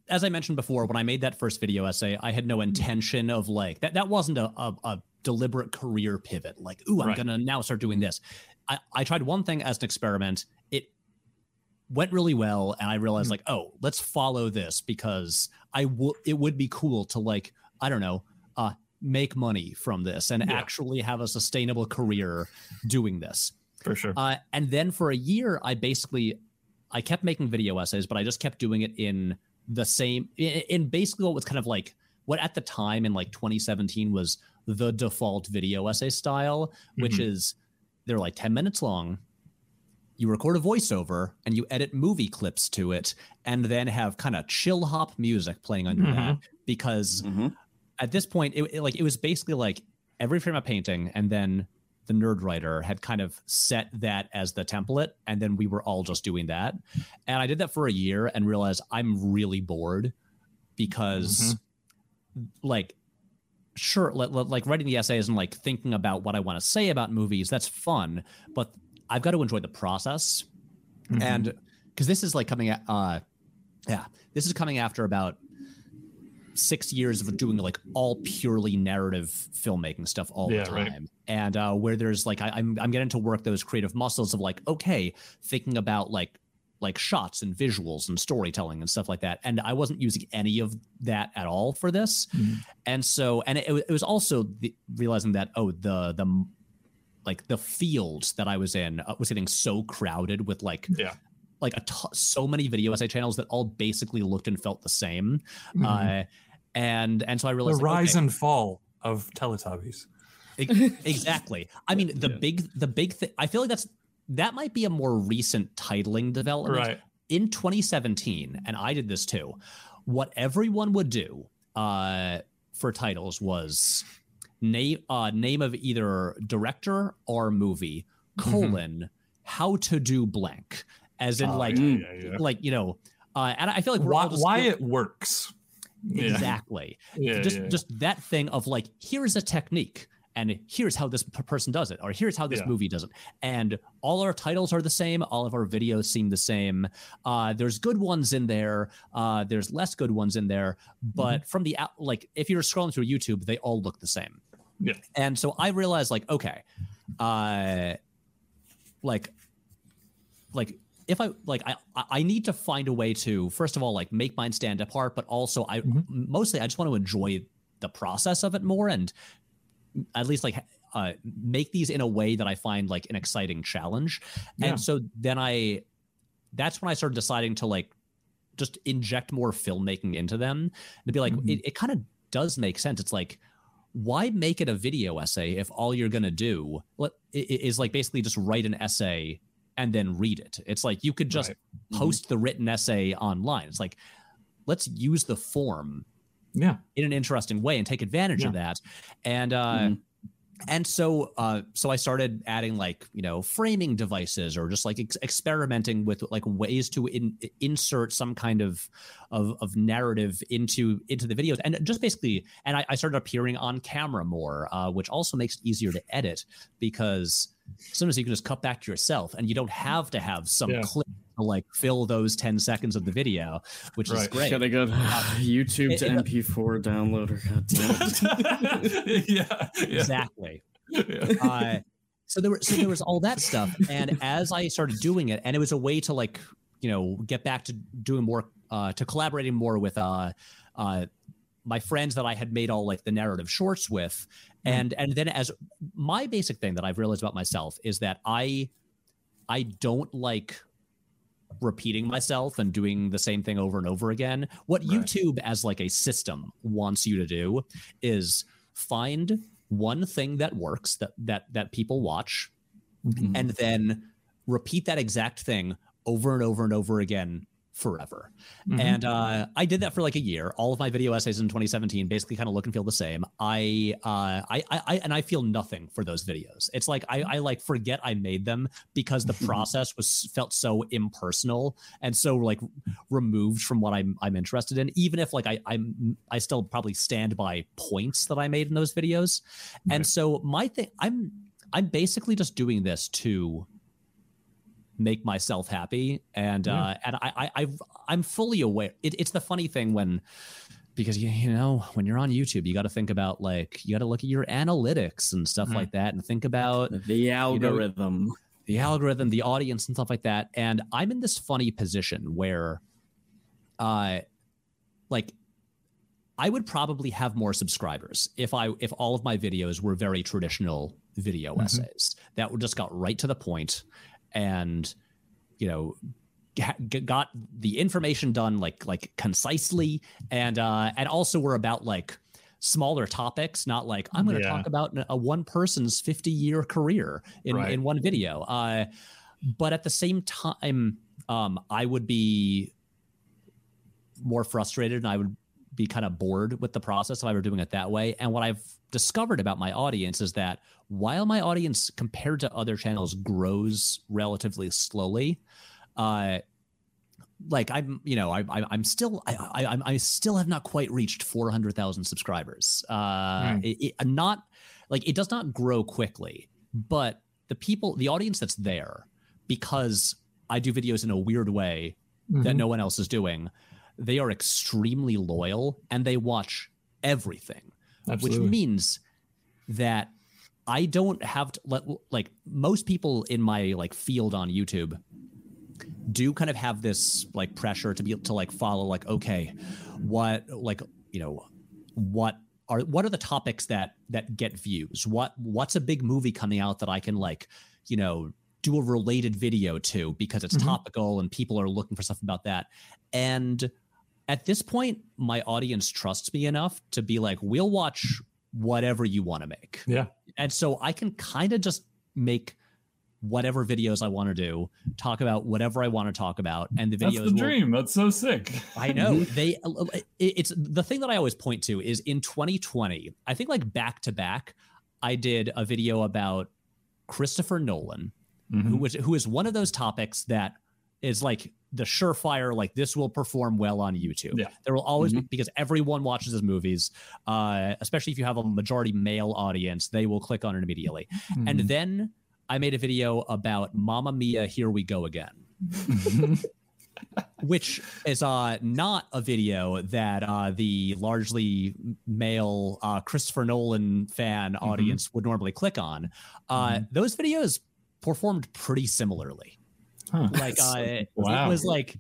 as I mentioned before, when I made that first video essay, I had no intention of like that. That wasn't a a, a deliberate career pivot. Like, ooh, I'm Right. gonna now start doing this. I I tried one thing as an experiment. It went really well, and I realized Mhm. like, oh, let's follow this because I would it would be cool to like I don't know, uh, make money from this and Yeah. actually have a sustainable career doing this. for sure Uh, and then for a year, I basically I kept making video essays, but I just kept doing it in the same in, in basically what was kind of like what at the time in like 2017 was the default video essay style, which Mhm. is they're like 10 minutes long. You record a voiceover and you edit movie clips to it, and then have kind of chill hop music playing under that because Mhm. at this point it, it- like it was basically like every frame of painting and then the Nerdwriter had kind of set that as the template and then we were all just doing that and i did that for a year and realized i'm really bored because like sure li- li- like writing the essays and like thinking about what i want to say about movies that's fun but i've got to enjoy the process Mhm. and because this is like coming at uh yeah this is coming after about six years of doing like all purely narrative filmmaking stuff all Yeah, the right. time and uh where there's like I, i'm i'm getting to work those creative muscles of like okay thinking about like like shots and visuals and storytelling and stuff like that and i wasn't using any of that at all for this Mhm. and so and it, it was also the, realizing that oh the the like the field that i was in uh, was getting so crowded with like Yeah. like a t- so many video essay channels that all basically looked and felt the same Mhm. uh and and so i the realized like, rise okay, and fall of Teletubbies. exactly i mean the Yeah. big the big thing i feel like that's that might be a more recent titling development. Right. in 2017, and I did this too, what everyone would do uh, for titles was name uh, name of either director or movie Mm-hmm. colon how to do blank, as in Oh, like yeah, yeah, like you know, uh, and I feel like why, just why it works. Exactly. Yeah, just just that thing of like here's a technique and here's how this person does it or here's how this Yeah. movie does it and all our titles are the same all of our videos seem the same uh there's good ones in there uh there's less good ones in there but Mm-hmm. from the out like if you're scrolling through youtube they all look the same Yeah. and so i realized like okay uh like like if I like I I- need to find a way to first of all like make mine stand apart, but also I Mhm. mostly I just want to enjoy the process of it more and at least like uh, make these in a way that I find like an exciting challenge. Yeah. And so then I that's when I started deciding to like just inject more filmmaking into them to be like Mhm. it, it kind of does make sense. It's like why make it a video essay if all you're gonna do let- i- i- is like basically just write an essay and then read it? It's like you could just Right. post the written essay online. It's like let's use the form Yeah. in an interesting way and take advantage of that. And uh Mhm. and so uh so I started adding like, you know, framing devices or just like ex- experimenting with like ways to in, insert some kind of, of of narrative into into the videos and just basically and I, I started appearing on camera more, uh, which also makes it easier to edit because sometimes you can just cut back to yourself and you don't have to have some Yeah. clip to like fill those 10 seconds of the video, which is great. Gotta go to YouTube to it- MP4 downloader. God damn it. yeah. Yeah. Exactly. yeah. uh, so there were so there was all that stuff, and as I started doing it, and it was a way to like you know get back to doing more uh, to collaborating more with uh, uh, my friends that I had made all like the narrative shorts with, and and then as my basic thing that I've realized about myself is that I I don't like repeating myself and doing the same thing over and over again. What Right. YouTube as like a system wants you to do is find one thing that works that that that people watch Mhm. and then repeat that exact thing over and over and over again forever. Mhm. And uh, I did that for like a year. All of my video essays in 2017 basically kind of look and feel the same. I, uh, I, I, I, and I feel nothing for those videos. It's like I, I like forget I made them because the process was felt so impersonal and so like removed from what I'm, I'm interested in. Even if like I, I'm, I still probably stand by points that I made in those videos. And so my thing, I'm, I'm basically just doing this to make myself happy and Yeah. uh and i i I've, i'm fully aware it, it's the funny thing when because you, you know when you're on youtube you got to think about like you got to look at your analytics and stuff Mhm. like that and think about The algorithm. the algorithm the audience and stuff like that and i'm in this funny position where uh like i would probably have more subscribers if i if all of my videos were very traditional video Mhm. essays that would just got right to the point and you know got the information done like like concisely and uh and also were about like smaller topics not like i'm going to Yeah. talk about a one person's 50 year career in Right. in one video uh but at the same time um i would be more frustrated and i would be kind of bored with the process if I were doing it that way. And what I've discovered about my audience is that while my audience compared to other channels grows relatively slowly, uh, like I'm, you know, I, I I'm still, I, I, I still have not quite reached 400,000 subscribers. Uh, Mm. it, it, not like it does not grow quickly, but the people, the audience that's there, because I do videos in a weird way that Mhm. no one else is doing, they are extremely loyal and they watch everything, Absolutely. which means that I don't have to let like most people in my like field on YouTube do kind of have this like pressure to be to like follow like okay what like you know what are what are the topics that that get views what what's a big movie coming out that i can like you know do a related video to because it's Mhm. topical and people are looking for stuff about that and at this point my audience trusts me enough to be like we'll watch whatever you want to make Yeah. And so i can kind of just make whatever videos i want to do talk about whatever i want to talk about and the videos That's the will- dream. That's so sick. I know they. It's the thing that I always point to is in 2020. I think like back to back, I did a video about Christopher Nolan, Mm-hmm. who was who is one of those topics that is like the surefire. Like this will perform well on YouTube. Yeah. There will always be because everyone watches his movies, uh, especially if you have a majority male audience, they will click on it immediately. And Mhm. then I made a video about Mamma Mia, Here We Go Again which is uh not a video that uh the largely male uh Christopher Nolan fan Mm-hmm. audience would normally click on. Uh those videos performed pretty similarly. Huh. Like uh Wow. it was like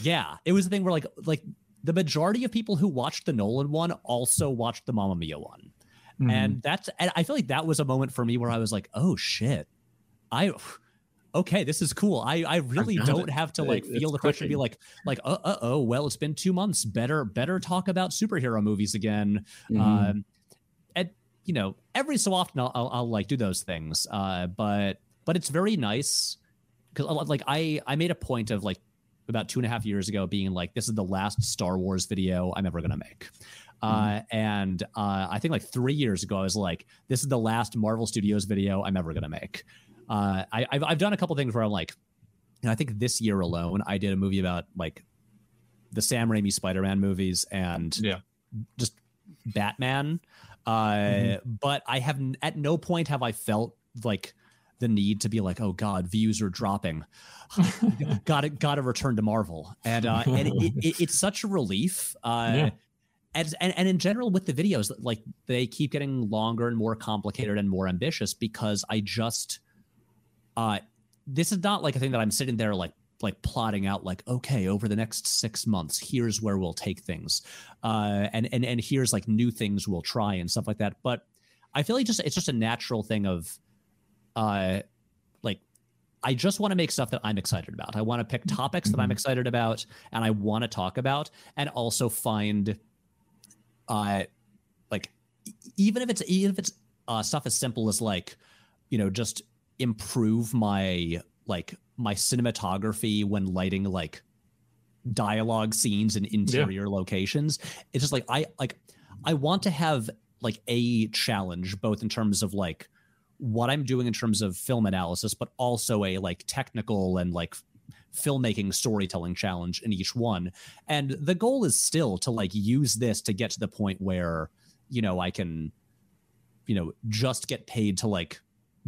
yeah, it was a thing where like like the majority of people who watched the Nolan one also watched the Mamma Mia one. Mhm. And that's and I feel like that was a moment for me where I was like, "Oh shit. I okay, this is cool. I I really got don't it. have to It- like it's feel the pressure to be like like uh uh oh well it's been two months better better talk about superhero movies again. Mhm. Um, and you know every so often I'll, I'll, I'll like do those things. Uh, but but it's very nice because like I I made a point of like about two and a half years ago being like this is the last Star Wars video I'm ever gonna make. Uh, and uh, I think like three years ago, I was like, "This is the last Marvel Studios video I'm ever gonna make." Uh, I, I've I've done a couple things where I'm like, and I think this year alone, I did a movie about like the Sam Raimi Spider-Man movies and Yeah. just Batman. Uh, Mhm. But I have at no point have I felt like the need to be like, oh God, views are dropping. got to got to return to Marvel, and uh, and it, it, it's such a relief. Uh, Yeah. and, and and in general with the videos, like they keep getting longer and more complicated and more ambitious because I just, uh, this is not like a thing that I'm sitting there like like plotting out like okay over the next six months here's where we'll take things uh and and and here's like new things we'll try and stuff like that but i feel like just it's just a natural thing of uh like i just want to make stuff that i'm excited about i want to pick topics that i'm Mhm. excited about and i want to talk about and also find uh like even if it's even if it's uh stuff as simple as like you know just improve my like my cinematography when lighting like dialogue scenes in interior locations it's just like i like i want to have like a challenge both in terms of like what i'm doing in terms of film analysis but also a like technical and like filmmaking storytelling challenge in each one and the goal is still to like use this to get to the point where you know i can you know just get paid to like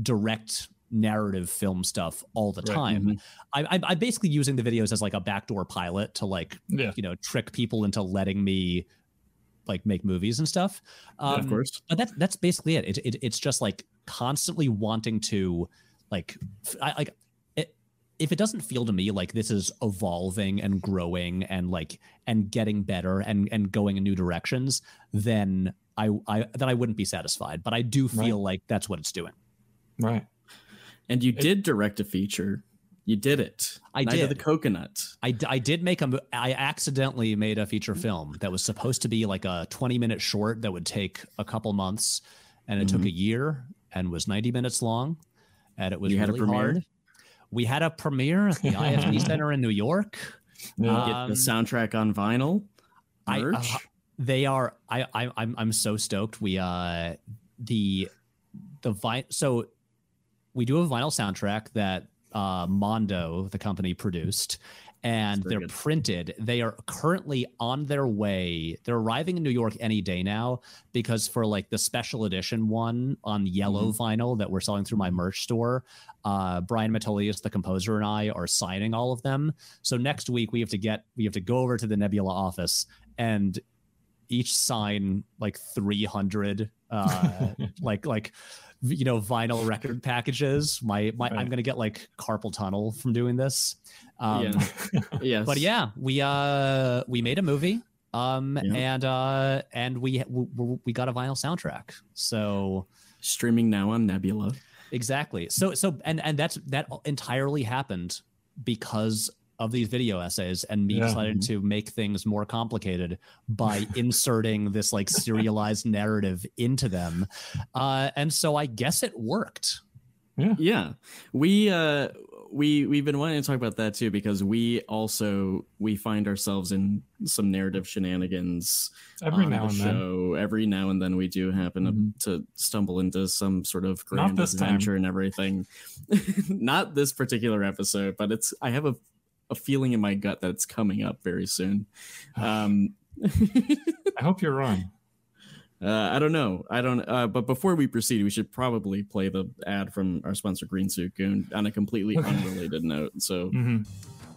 direct narrative film stuff all the Right, time mhm. I, I, i'm basically using the videos as like a backdoor pilot to like Yeah. you know trick people into letting me like make movies and stuff um, of course. but that's that's basically it. It, it it's just like constantly wanting to like f- I, like it, if it doesn't feel to me like this is evolving and growing and like and getting better and and going in new directions then i i then i wouldn't be satisfied but i do feel Right. like that's what it's doing Right. And you did direct a feature. You did it. I Night of the did. Coconut. I, d- I did make a. I accidentally made a feature Mm-hmm. film that was supposed to be like a 20 minute short that would take a couple months and it took Mhm. a year and was 90 minutes long and it was You had a really premiere? hard. We had a premiere at the IFC Center in New York. Get Um, the soundtrack on vinyl. I, uh, they are. I, I I'm I'm so stoked. We uh the the vi- so we do a vinyl soundtrack that uh Mondo the company produced and they're good. printed. They are currently on their way. They're arriving in New York any day now because for like the special edition one on yellow Mm-hmm. vinyl that we're selling through my merch store, uh, Brian Metolius, the composer, and I are signing all of them. So next week we have to get we have to go over to the Nebula office and each sign like 300 uh like like you know vinyl record packages my my i'm gonna get like carpal tunnel from doing this um yeah. yes. but yeah we uh we made a movie um Yeah. and uh and we, we we got a vinyl soundtrack so Streaming now on Nebula. exactly so so and and that's that entirely happened because of these video essays and me Yeah. decided to make things more complicated by inserting this like serialized narrative into them uh and so i guess it worked Yeah. Yeah. We uh we we've been wanting to talk about that too because we also we find ourselves in some narrative shenanigans Every on now the and then. show. Every now and then we do happen to- Mhm. to, stumble into some sort of Not grand this time. adventure and everything. Not this particular episode, but it's I have a a feeling in my gut that it's coming up very soon. Um I hope you're wrong. Uh, I don't know. I don't. Uh, but before we proceed, we should probably play the ad from our sponsor, Green Suit Goon, on a completely unrelated note. So, Mhm.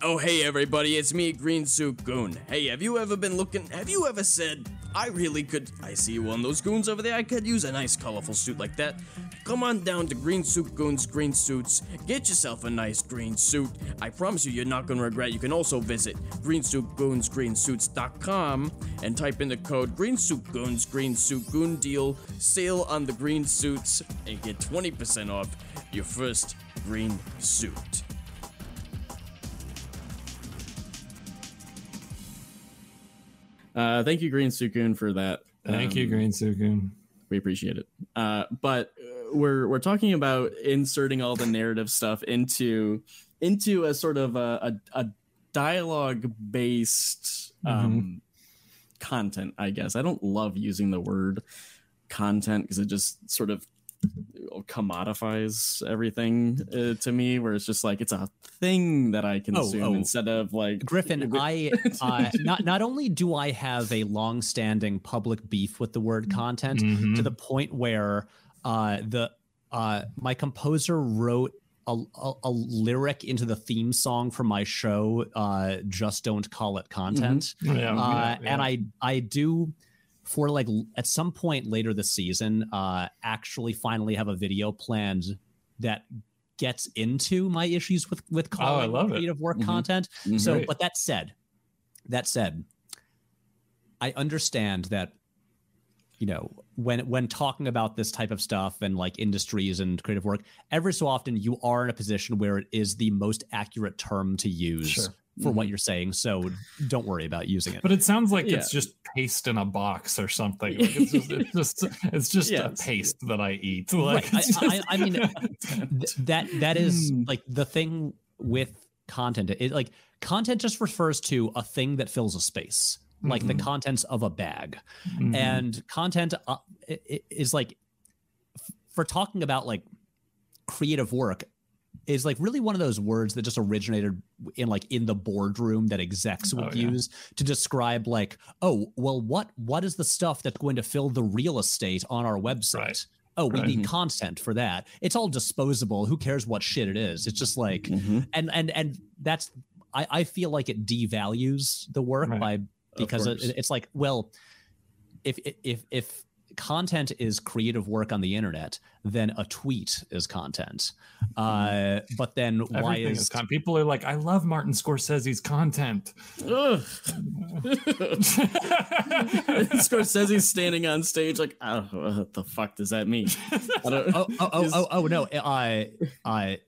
Oh, hey everybody, it's me, Green Suit Goon. Hey, have you ever been looking? Have you ever said, I really could? I see one of those goons over there. I could use a nice, colorful suit like that. Come on down to Green Suit Goon's Green Suits. Get yourself a nice green suit. I promise you, you're not gonna regret. You can also visit greensuitgoonsgreensuits.com and type in the code Green Suit Goons Green Suit Goon Deal Sale on the green suits and get 20% off your first green suit. Uh, thank you, Green Goon, for that. Thank you, Um, Green Suit Goon. We appreciate it. Uh, but uh, we're we're talking about inserting all the narrative stuff into into a sort of a a, a dialogue based um, content. I guess I don't love using the word content because it just sort of commodifies everything uh, to me where it's just like it's a thing that i consume oh. instead of like griffin i uh not not only do i have a long-standing public beef with the word content Mhm. to the point where uh the uh my composer wrote a, a, a lyric into the theme song for my show uh just don't call it content Yeah, uh, yeah, yeah. and I I do for like at some point later this season, uh, actually finally have a video planned that gets into my issues with with calling Oh, love it. creative work Mhm. content. Mhm. So, Great. but that said, that said, I understand that you know when when talking about this type of stuff and like industries and creative work every so often you are in a position where it is the most accurate term to use Sure. For what you're saying so don't worry about using it But it sounds like Yeah. it's just paste in a box or something. Like it's just it's just it's just a Yes. paste that I eat. Like Right. it's I- I- I mean, Th- that that is Hmm. like the thing with content it like content just refers to a thing that fills a space like the Mhm. contents of a bag Mhm. and content uh, i- i- is like for talking about like creative work is like really one of those words that just originated in like in the boardroom that execs would Oh, yeah. use to describe like oh well what what is the stuff that's going to fill the real estate on our website Right. oh we Right. need content for that it's all disposable who cares what shit it is it's just like Mhm. and and and that's i i feel like it devalues the work Right. by because it, it's like well if if if content is creative work on the internet then a tweet is content uh but then why Everything is is con- people are like, I love Martin Scorsese's content. Ugh. Scorsese's standing on stage like, oh, what the fuck does that mean? I don't, oh oh oh oh, oh no i i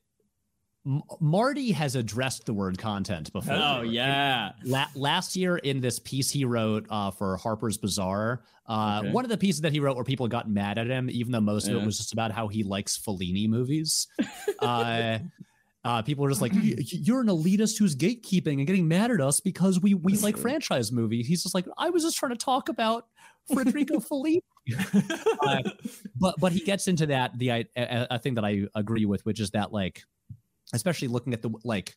M- Marty has addressed the word content before. oh yeah, La- last year in this piece he wrote uh, for Harper's Bazaar, uh, Okay. one of the pieces that he wrote where people got mad at him, even though most of it was just about how he likes Fellini movies. uh, uh, people are just like, "Y- y- "You're an elitist who's gatekeeping and getting mad at us because we we like franchise movies." He's just like, "I was just trying to talk about Federico Fellini." Uh, but but he gets into that the I- a, a thing that I agree with, which is that like, especially looking at the like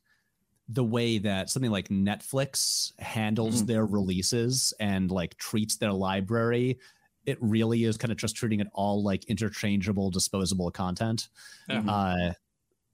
the way that something like Netflix handles Mhm. their releases and like treats their library, it really is kind of just treating it all like interchangeable, disposable content. Yeah. Uh,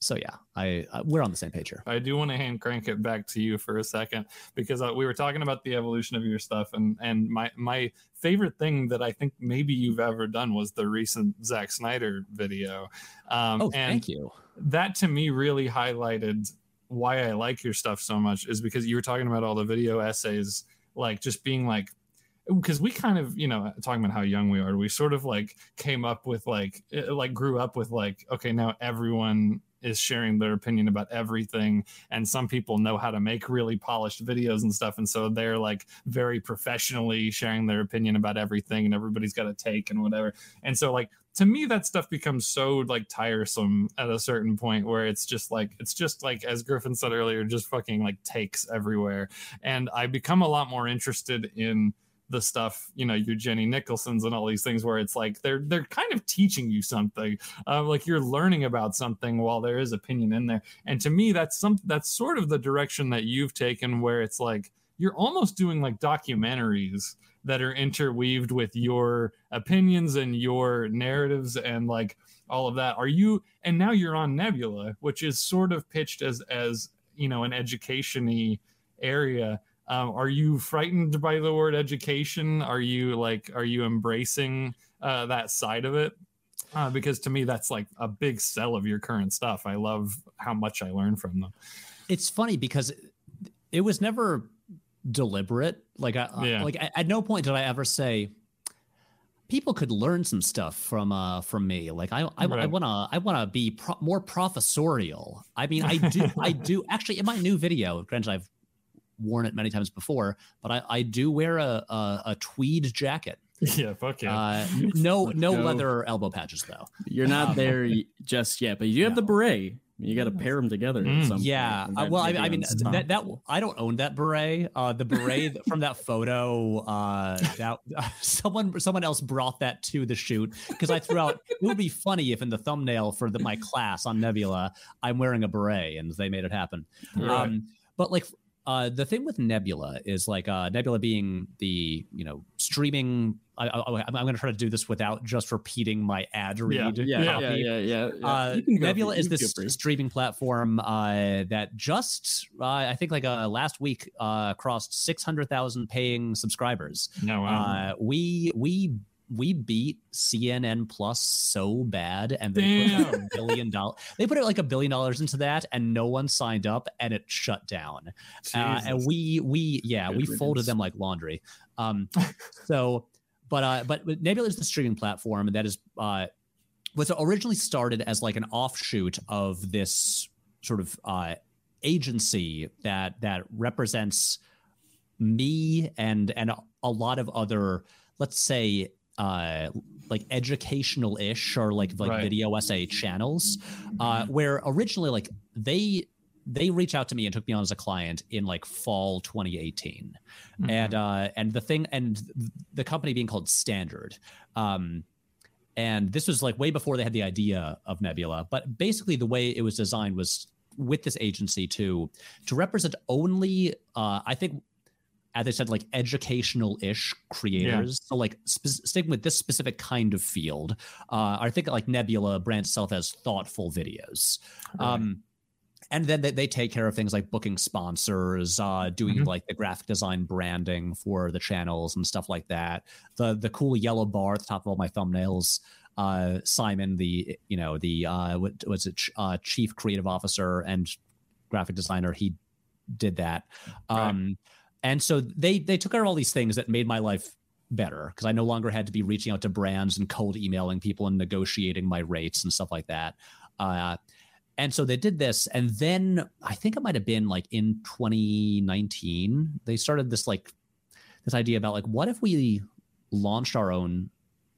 so yeah, I, I we're on the same page here. I do want to hand crank it back to you for a second because uh, we were talking about the evolution of your stuff, and and my my favorite thing that I think maybe you've ever done was the recent Zack Snyder video. Um, Oh, and thank you. that to me really highlighted why I like your stuff so much is because you were talking about all the video essays, like just being like, because we kind of, you know, talking about how young we are, we sort of like came up with like, eh, like grew up with like, okay, now everyone is sharing their opinion about everything and some people know how to make really polished videos and stuff and so they're like very professionally sharing their opinion about everything and everybody's got a take and whatever. And so like to me that stuff becomes so like tiresome at a certain point where it's just like it's just like as griffin said earlier just fucking like takes everywhere. And i become a lot more interested in the stuff you know your jenny nicholsons and all these things where it's like they're they're kind of teaching you something uh, like you're learning about something while there is opinion in there. And to me that's some that's sort of the direction that you've taken where it's like you're almost doing like documentaries that are interweaved with your opinions and your narratives and like all of that. Are you and now you're on nebula which is sort of pitched as as you know an education-y area um, are you frightened by the word education are you like are you embracing uh, that side of it uh, because to me that's like a big sell of your current stuff i love how much i learn from them It's funny because it was never deliberate. Like I, Yeah. like at, no point did I ever say people could learn some stuff from uh from me. Like I I, I want to I want to be pro- more professorial. I mean, I do I do actually in my new video, granted I've worn it many times before, but I I do wear a a, a tweed jacket. yeah fuck yeah Uh, n- no no go. leather elbow patches though. You're not there just yet, but you do have the beret. You got to pair them together. Mm. At some. Yeah, And uh, well, I, I mean that that I don't own that beret. Uh, the beret from that photo, uh, that someone someone else brought that to the shoot because I threw out. It would be funny if in the thumbnail for the, my class on Nebula, I'm wearing a beret, and they made it happen. Right. Um, but like uh, the thing with Nebula is like uh, Nebula being the you know streaming. I, I, I'm going to try to do this without just repeting my ad read. yeah, yeah, copy. yeah, yeah, yeah. Uh, You can go Nebula is this go for it. streaming platform uh, that just, uh, I think, like uh, last week, uh, crossed six hundred thousand paying subscribers. no wow. Uh, we we we beat CNN Plus so bad, and they put like a billion dollars. They put like a billion dollars into that, and no one signed up, and it shut down. Uh, and we we yeah Good we folded them like laundry. Um, so, but uh, but but Nebula is the streaming platform that is uh, was originally started as like an offshoot of this sort of uh, agency that that represents me and and a- a lot of other let's say uh like educational ish or like like Right. video essay channels uh where originally like they they reached out to me and took me on as a client in like fall 2018 Mhm. and uh and the thing and the company being called standard um and this was like way before they had the idea of nebula but basically the way it was designed was with this agency to to represent only uh i think as they said like educational-ish creators. So like spe- sticking with this specific kind of field uh i think like nebula brands itself as thoughtful videos. Um and then they, they take care of things like booking sponsors uh doing Mhm. like the graphic design branding for the channels and stuff like that. The the cool yellow bar at the top of all my thumbnails uh simon the you know the uh what was it ch- uh chief creative officer and graphic designer he did that. Right. And so they they took care of all these things that made my life better because i no longer had to be reaching out to brands and cold emailing people and negotiating my rates and stuff like that uh and so they did this and then i think it might have been like in 2019 they started this like this idea about like what if we launched our own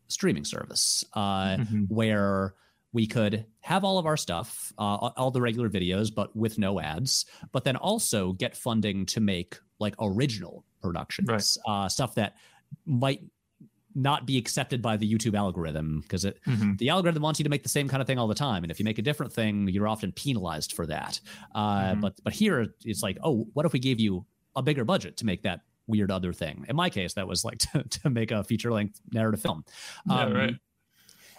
streaming service uh Mhm. where we could have all of our stuff, uh, all the regular videos, but with no ads, but then also get funding to make like original productions, Right. uh, stuff that might not be accepted by the YouTube algorithm because it Mhm. the algorithm wants you to make the same kind of thing all the time, and if you make a different thing, you're often penalized for that. Uh, Mhm. But but here it's like, oh, what if we gave you a bigger budget to make that weird other thing? In my case, that was like to, to make a feature length narrative film. Yeah, right.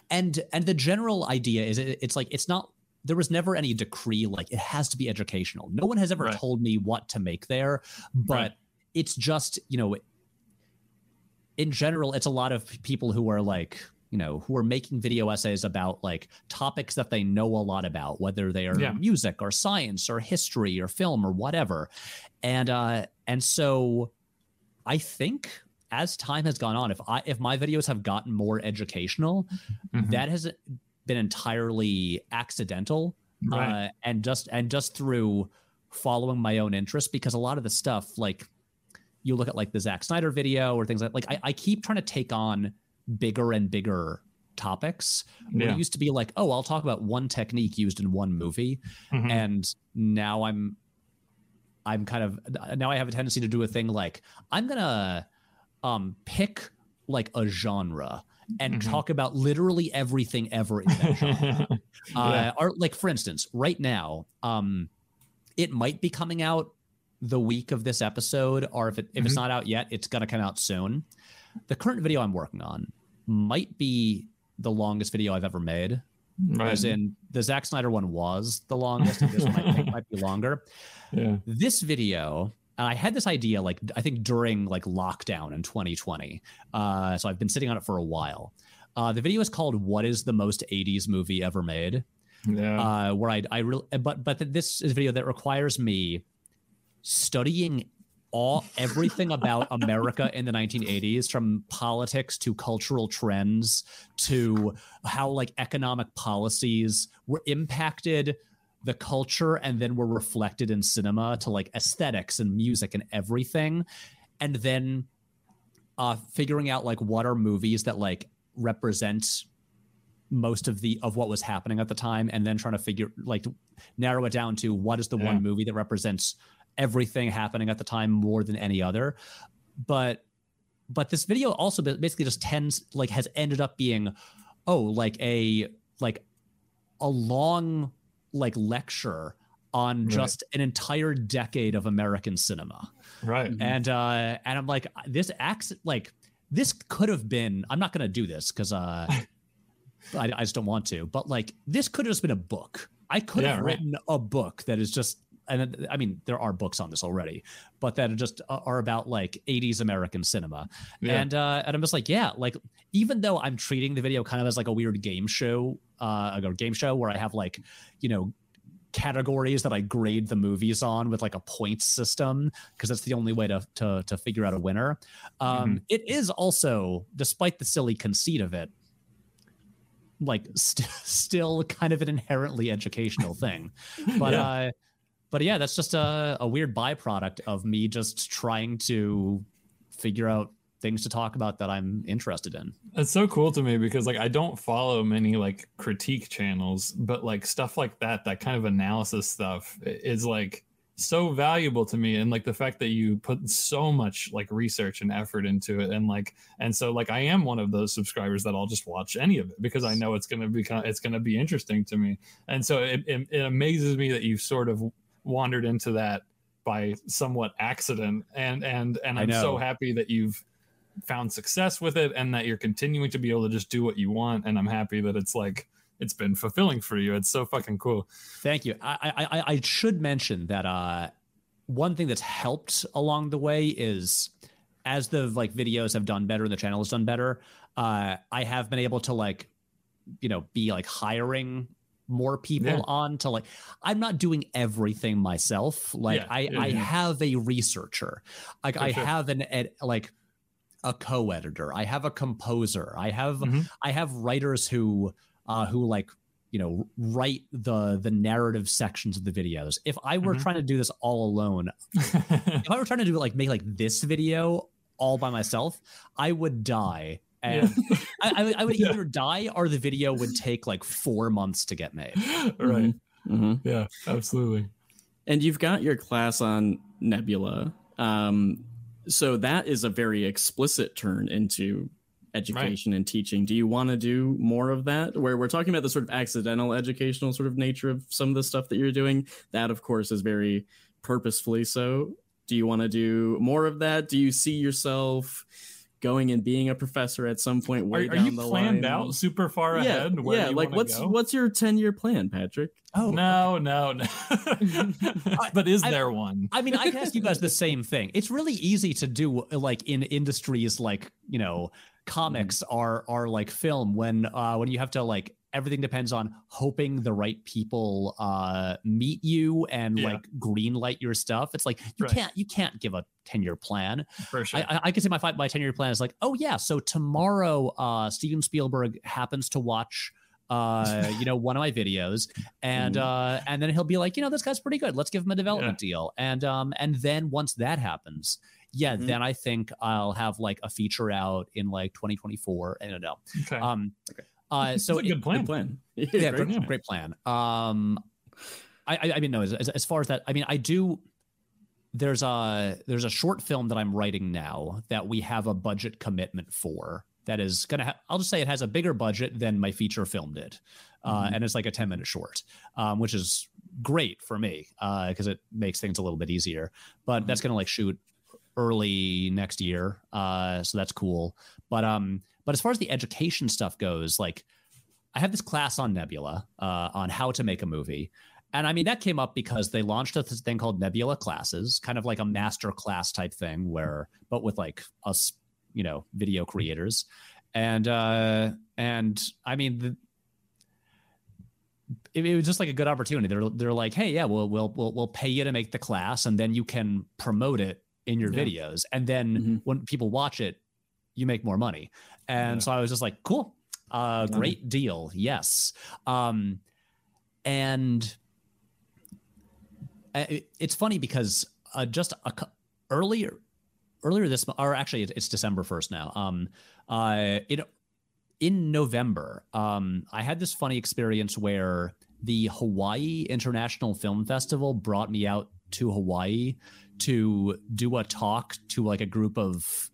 And and the general idea is it, it's like it's not. There was never any decree like it has to be educational. No one has ever Right. told me what to make there, but Right. it's just you know in general, it's a lot of people who are like, you know, who are making video essays about like topics that they know a lot about, whether they are Yeah. music or science or history or film or whatever. And uh and so I think as time has gone on, if I if my videos have gotten more educational, Mhm. that has been entirely accidental Right. uh, and just and just through following my own interest because a lot of the stuff like you look at like the Zack Snyder video or things like like I, I keep trying to take on bigger and bigger topics. Yeah. It used to be like, oh, I'll talk about one technique used in one movie, Mhm. and now I'm I'm kind of now I have a tendency to do a thing like I'm gonna um pick like a genre and Mhm. talk about literally everything ever in that genre. Yeah. Uh, or like for instance, right now, um, it might be coming out the week of this episode, or if it if it's Mhm. not out yet, it's gonna come out soon. The current video I'm working on might be the longest video I've ever made. right. As in the Zack Snyder one was the longest, and this one I think might be longer. yeah. This video, I had this idea like I think during like lockdown in 2020. Uh, so I've been sitting on it for a while. Uh, the video is called "What is the most 80s movie ever made?" Yeah. uh, where I I really but but this is a video that requires me studying all everything about America in the 1980s, from politics to cultural trends to how like economic policies were impacted the culture and then were reflected in cinema to like aesthetics and music and everything, and then uh, figuring out like what are movies that like represent most of the of what was happening at the time and then trying to figure like narrow it down to what is the Yeah. one movie that represents everything happening at the time more than any other but but this video also basically just tends like has ended up being oh like a like a long like lecture on Right. just an entire decade of american cinema right. and uh and i'm like this acts like this could have been i'm not gonna do this because uh I, I just don't want to but like this could have just been a book i could Yeah, have right. written a book that is just and i mean there are books on this already but that are just uh, are about like 80s american cinema Yeah. and uh and i'm just like yeah like even though i'm treating the video kind of as like a weird game show uh a game show where i have like you know categories that I grade the movies on with like a points system because that's the only way to to to figure out a winner. Um, it is also, despite the silly conceit of it, like st- still kind of an inherently educational thing. But Yeah. uh, but yeah, that's just a, a weird byproduct of me just trying to figure out things to talk about that I'm interested in. It's so cool to me because like I don't follow many like critique channels, but like stuff like that, that kind of analysis stuff is like so valuable to me and like the fact that you put so much like research and effort into it and like and so like I am one of those subscribers that I'll just watch any of it because I know it's going to become it's going to be interesting to me. And so it, it it amazes me that you've sort of wandered into that by somewhat accident. And and and I'm so happy that you've found success with it and that you're continuing to be able to just do what you want. And i'm happy that it's like it's been fulfilling for you. It's so fucking cool. Thank you. I, I I I should mention that uh, one thing that's helped along the way is as the like videos have done better and the channel has done better, uh, I have been able to like, you know, be like hiring more people Yeah. on to like i'm not doing everything myself like Yeah, i yeah, i have a researcher like For i sure. have an ed, like a co-editor i have a composer i have Mhm. i have writers who uh who like you know write the the narrative sections of the videos if i were Mhm. trying to do this all alone if i were trying to do like make like this video all by myself i would die and I, I, would- I would Yeah. either die or the video would take like four months to get made. right. Mhm. Yeah, absolutely. And you've got your class on Nebula. Um, so that is a very explicit turn into education and teaching. Do you want to do more of that? Where we're talking about the sort of accidental educational sort of nature of some of the stuff that you're doing. That, of course, is very purposefully so. Do you want to do more of that? Do you see yourself going and being a professor at some point Are, way are down you the planned line? out super far yeah, ahead? Where yeah. you Like, what's go? what's your ten year plan, Patrick? Oh No, no, no. but is I- there one? I mean, I can ask you guys the same thing. It's really easy to do like in industries like, you know, comics are are like film when uh when you have to like everything depends on hoping the right people uh meet you and Yeah. like green light your stuff. It's like you Right. can't you can't give a 10 year plan. For sure. I, I, I can say my five, my 10 year plan is like, oh yeah, so tomorrow uh Steven Spielberg happens to watch uh you know one of my videos and uh and then he'll be like you know this guy's pretty good let's give him a development deal and um and then once that happens yeah Mhm. then i think i'll have like a feature out in like 2024 i don't know okay. um Okay. uh so That's a good plan. Good plan. yeah, great great, great plan. Um, I, I, I mean, no, as, as, as far as that, I mean, I do. There's a there's a short film that I'm writing now that we have a budget commitment for. That is gonna. Ha- I'll just say it has a bigger budget than my feature film did, uh, Mhm. and it's like a 10 minute short, um, which is great for me because it makes things a little bit easier. But that's gonna like shoot early next year, uh, so that's cool. But um, but as far as the education stuff goes, like I have this class on Nebula uh, on how to make a movie. And I mean, that came up because they launched a th- thing called Nebula Classes, kind of like a master class type thing, where, but with like us, you know, video creators. And, uh, and I mean, the, it, it was just like a good opportunity. They're, they're like, hey, yeah, we'll, we'll, we'll, we'll pay you to make the class and then you can promote it in your Yeah. videos. And then Mhm. when people watch it, you make more money. And Yeah. so I was just like, cool, uh, great deal. Yes. Um, and it- it's funny because uh, just a, earlier, earlier this, or actually it- it's December 1st now. Um, uh, it, in November, um, I had this funny experience where the Hawaii International Film Festival brought me out to Hawaii to do a talk to like a group of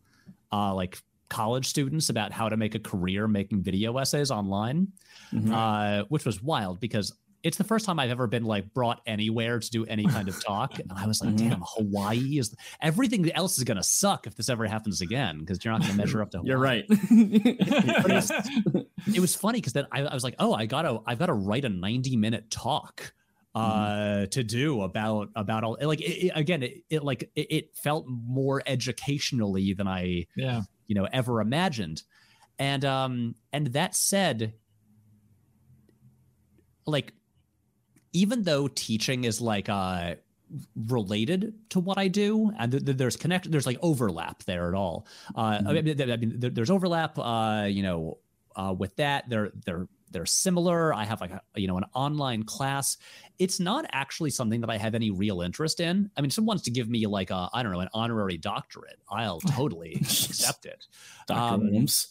uh, like college students about how to make a career making video essays online, Mhm. uh, which was wild because it's the first time I've ever been like brought anywhere to do any kind of talk. And I was like, Mhm. damn, Hawaii is everything else is going to suck if this ever happens again because you're not going to measure up to Hawaii. You're right. It was funny because then I, I was like, oh, I gotta, I've got to write a 90 minute talk uh to do about about all like it, it- again it, it like it, felt more educationally than i yeah. you know ever imagined and um and that said like even though teaching is like uh related to what I do, and th- th- there's connect, there's like overlap there at all. Uh, I mean, th- I mean, there- there's overlap. Uh, you know, uh, with that, they're they're they're similar. I have like a, you know an online class. It's not actually something that I have any real interest in. I mean, if someone wants to give me like a I don't know an honorary doctorate, I'll totally accept it. Dr. Um, Willems.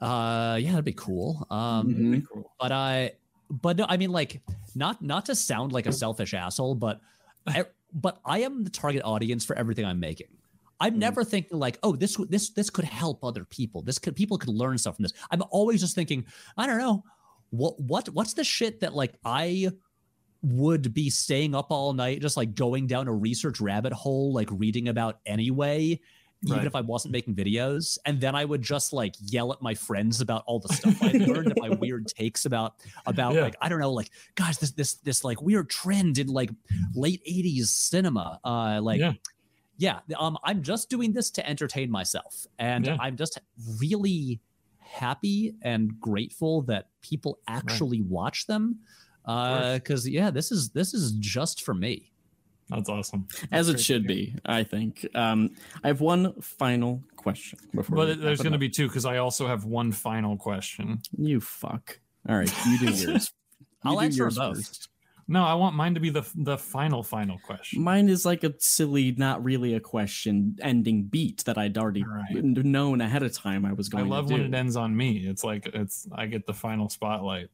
Uh, yeah, that'd be cool. Um, Mhm. Cool. but I, but no, I mean, like, not not to sound like a selfish asshole, but, I, but I am the target audience for everything I'm making. I'm Mhm. never thinking like, oh, this this this could help other people. This could people could learn stuff from this. I'm always just thinking, I don't know, what what what's the shit that like I would be staying up all night just like going down a research rabbit hole like reading about anyway even Right. if I wasn't making videos. And then I would just like yell at my friends about all the stuff I learned and my weird takes about about Yeah. like I don't know, like guys, this this this like weird trend in like late 80s cinema. Uh like Yeah. yeah, um I'm just doing this to entertain myself. And Yeah. I'm just really happy and grateful that people actually watch them. Uh because yeah, this is this is just for me. That's awesome. As it should be, I think. Um, I have one final question before. But there's going to be two because I also have one final question. you fuck. All right, you do yours. You I'll do answer yours both. first. No, I want mine to be the the final final question. Mine is like a silly, not really a question ending beat that I'd already Right. known ahead of time I was going love to do. I love when it ends on me. It's like it's I get the final spotlight.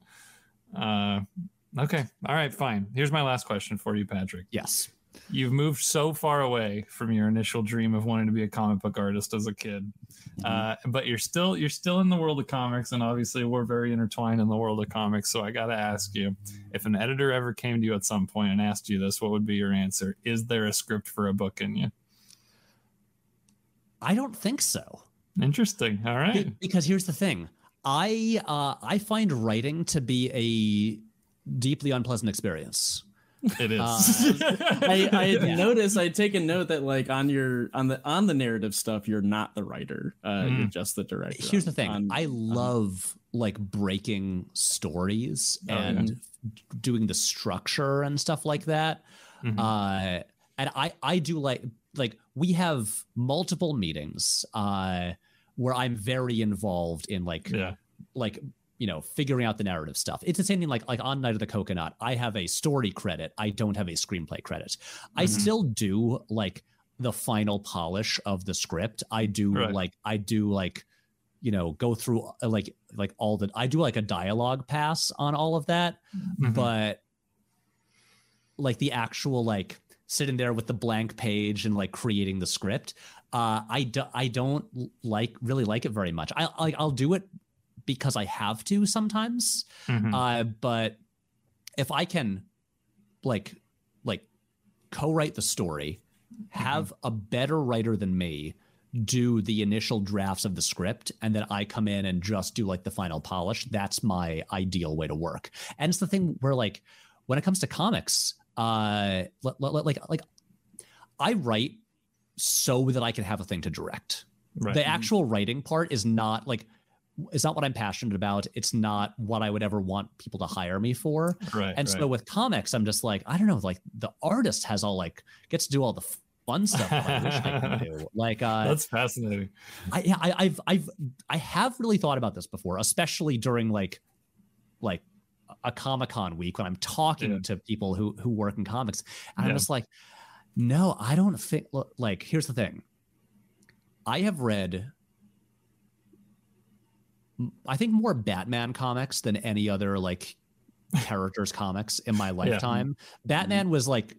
Uh, okay, all right, fine. Here's my last question for you, Patrick. Yes. You've moved so far away from your initial dream of wanting to be a comic book artist as a kid, uh, but you're still you're still in the world of comics, and obviously we're very intertwined in the world of comics. So I got to ask you, if an editor ever came to you at some point and asked you this, what would be your answer? Is there a script for a book in you? I don't think so. Interesting. All right. Because here's the thing i uh i find writing to be a deeply unpleasant experience It is. Uh, I, I had Yeah. noticed I take a note that like on your on the on the narrative stuff you're not the writer uh you're Mm. just the director here's the thing on- i love like breaking stories Oh, yeah. and doing the structure and stuff like that Mhm. uh and i i do like like we have multiple meetings uh where i'm very involved in like yeah. like you know figuring out the narrative stuff it's the same thing like like on night of the coconut i have a story credit i don't have a screenplay credit i Mhm. still do like the final polish of the script i do Right. like i do like you know go through uh, like like all the i do like a dialogue pass on all of that Mhm. but like the actual like sitting there with the blank page and like creating the script uh i do, i don't like really like it very much i like i'll do it because i have to sometimes Mhm. uh but if i can like like co-write the story have a better writer than me do the initial drafts of the script and then i come in and just do like the final polish that's my ideal way to work and it's the thing where like when it comes to comics uh li- li- like like i write so that i can have a thing to direct right. the actual writing part is not like it's not what i'm passionate about it's not what i would ever want people to hire me for right. and right. so with comics i'm just like i don't know like the artist has all like gets to do all the fun stuff i wish i could do like uh That's fascinating. I, yeah, I i've i've i have really thought about this before especially during like like a comic-con week when i'm talking Yeah. to people who who work in comics and Yeah. i'm just like no i don't think look, like here's the thing i have read i think more batman comics than any other like characters comics in my lifetime batman was like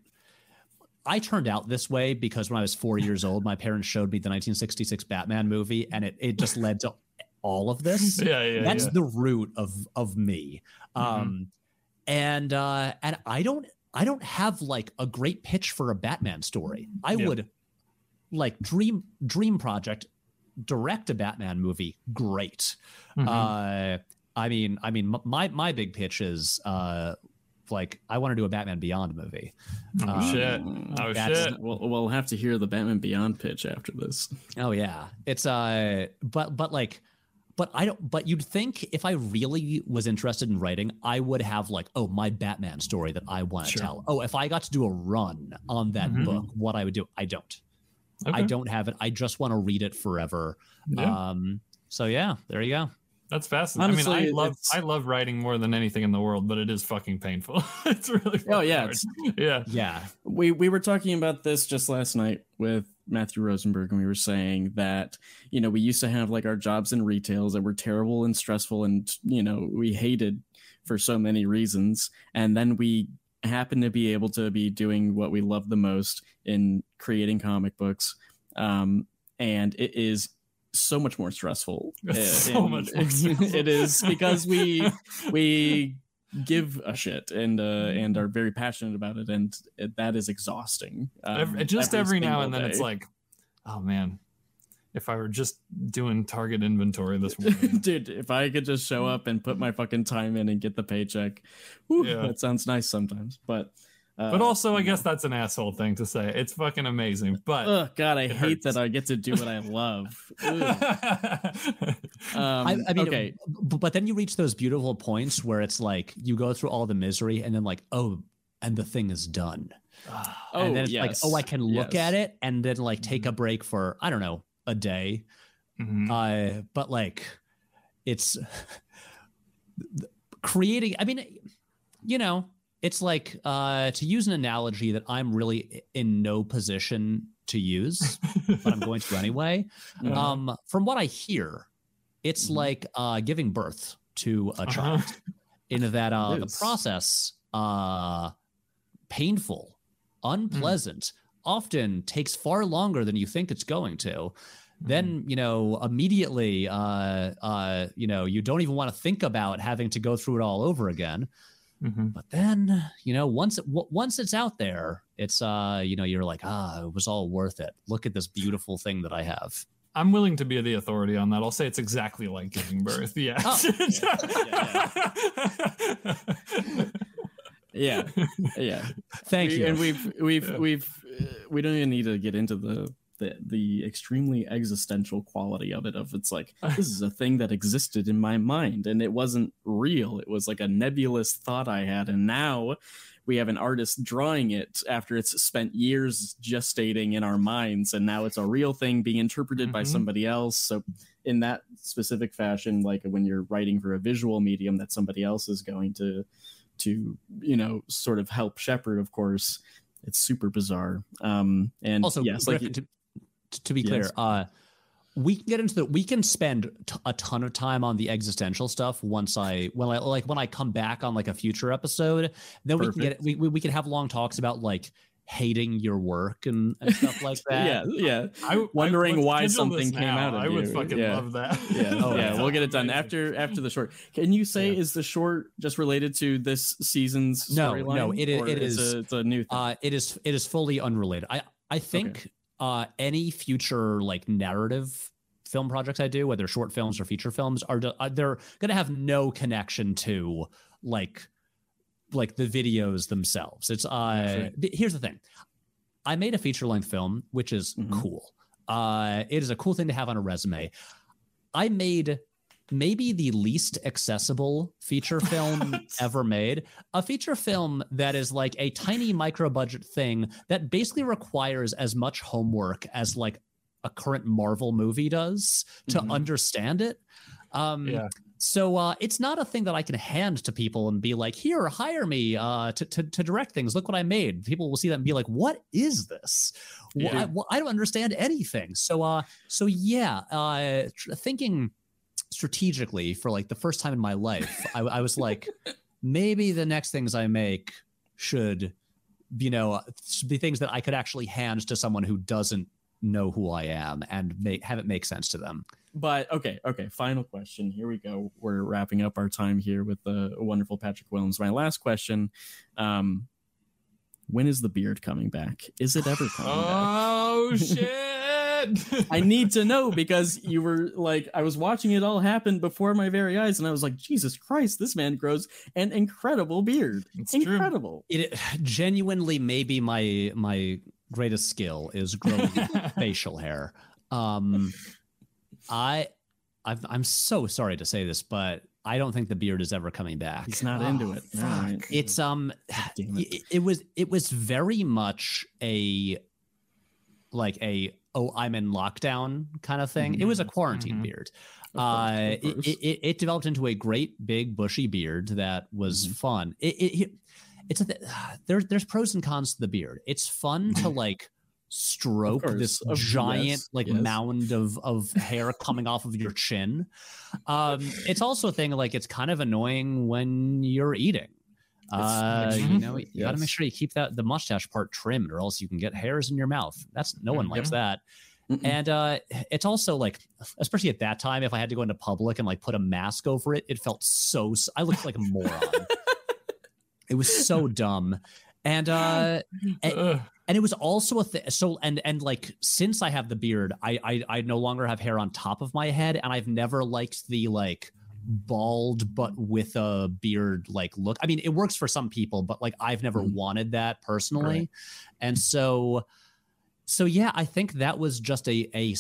I turned out this way because when I was four years old, my parents showed me the 1966 Batman movie, and it, it just led to all of this. Yeah, yeah. That's yeah. the root of of me. Mhm. Um, and uh, and I don't I don't have like a great pitch for a Batman story. I Yeah. would like dream dream project direct a Batman movie. Great. Mhm. Uh, I mean, I mean, my my big pitch is uh, like I want to do a Batman Beyond movie. oh um, shit! Oh that's- shit! We'll, we'll have to hear the Batman Beyond pitch after this. Oh yeah, it's uh, but but like, but I don't. But you'd think if I really was interested in writing, I would have like, oh, my Batman story that I want to Sure. tell. Oh, if I got to do a run on that Mhm. book, what I would do. I don't. I don't have it. I just want to read it forever. Yeah, Um. So yeah, there you go. that's fascinating. I mean, I love I love writing more than anything in the world, but it is fucking painful. it's really Oh, yeah, it's- yeah. Yeah. we we were talking about this just last night with Matthew Rosenberg, and we were saying that you know we used to have like our jobs in retails that were terrible and stressful, and you know we hated for so many reasons, and then we happen to be able to be doing what we love the most in creating comic books, um, and it is so much more stressful. Uh, so much more stressful. it is because we we give a shit and uh and are very passionate about it and it, that is exhausting um, Every- just every, now single and then, it's like, oh man, if I were just doing target inventory this morning. dude if i could just show up and put my fucking time in and get the paycheck whew, Yeah. that sounds nice sometimes but uh, but also, I guess that's an asshole thing to say. It's fucking amazing, but. oh god i hate hurts. that i get to do what i love um, I, I mean, okay but then you reach those beautiful points where it's like you go through all the misery, and then like, oh, and the thing is done. oh and then it's like, yes, oh, I can look yes. at it and then like take a break for I don't know a day. Mhm. Uh, but like, it's creating. I mean, you know, it's like uh, to use an analogy that I'm really in no position to use, but I'm going to anyway. Uh-huh. Um, from what I hear, it's Mhm. like uh, giving birth to a Uh-huh. child. In that uh, the process, uh, painful, unpleasant, often takes far longer than you think it's going to. Then you know immediately, uh, uh, you know you don't even want to think about having to go through it all over again. Mhm. But then you know once it, w- once it's out there, it's uh you know you're like ah it was all worth it. Look at this beautiful thing that I have. I'm willing to be the authority on that. I'll say it's exactly like giving birth. Yeah. Yeah, yeah. Thank We- you. And we've we've Yeah. we've uh, we don't even need to get into the the the extremely existential quality of it. Of it's like this is a thing that existed in my mind and it wasn't real. It was like a nebulous thought I had, and now we have an artist drawing it after it's spent years gestating in our minds, and now it's a real thing being interpreted by Mhm. somebody else. So in that specific fashion, like when you're writing for a visual medium that somebody else is going to to you know sort of help shepherd of course it's super bizarre um and also yes like to, to be clear Yes. uh we can get into the we can spend t- a ton of time on the existential stuff once i when i like when i come back on like a future episode then we can get we, we, we can have long talks about like hating your work and, and stuff like that yeah yeah I, Wondering let's why something came now. out of it. I would you. fucking Yeah. love that. yeah Oh, yeah yeah. we'll get it done Amazing. after after the short can you say Yeah. is the short just related to this season's No, storyline no, it it it's is- a, it's a new thing Uh, it is it is fully unrelated. I I think uh, any future like narrative film projects I do, whether short films or feature films, are uh, they're gonna have no connection to like like the videos themselves. It's uh th- here's the thing. I made a feature length film, which is Mhm. cool. Uh, it is a cool thing to have on a resume. I made maybe the least accessible feature film ever made a feature film that is like a tiny micro budget thing that basically requires as much homework as like a current marvel movie does to Mhm. understand it um Yeah. so uh, it's not a thing that I can hand to people and be like, "Here, hire me uh, to, to to direct things. Look what I made." People will see that and be like, "What is this? Wh- I, wh- I don't understand anything." So, uh, so yeah, uh, thinking strategically for like the first time in my life, I, I was like, maybe the next things I make should, you know, should be things that I could actually hand to someone who doesn't know who I am and make have it make sense to them. but okay okay final question. Here we go. We're wrapping up our time here with the wonderful patrick Willems my last question um when is the beard coming back? Is it ever coming back? Oh shit! I need to know because you were like, I was watching it all happen before my very eyes, and I was like, Jesus Christ, this man grows an incredible beard. It's true. incredible. it genuinely maybe my my greatest skill is growing facial hair um i I've, i'm so sorry to say this but i don't think the beard is ever coming back He's not Oh, into it. All fuck. right. it's um it. it, it was it was very much a like a oh i'm in lockdown kind of thing it was a quarantine Mhm. beard uh, it, it, it, developed into a great big bushy beard that was Mhm. fun. It, it, it- it's a th- there's there's pros and cons to the beard. It's fun to like stroke course, this of- giant yes, like yes. mound of of hair coming off of your chin. Um, it's also a thing like it's kind of annoying when you're eating. Uh, you know, you got to make sure you keep that the mustache part trimmed, or else you can get hairs in your mouth. That's no one likes that. Mm-mm. And uh, it's also like, especially at that time, if I had to go into public and like put a mask over it, it felt so. I looked like a moron. it was so dumb, and uh, Ugh. and it was also a thing. So and and like since I have the beard, I, I I no longer have hair on top of my head, and I've never liked the like bald but with a beard like look. I mean, it works for some people, but like I've never Mhm. wanted that personally, Right. and so so yeah, I think that was just a a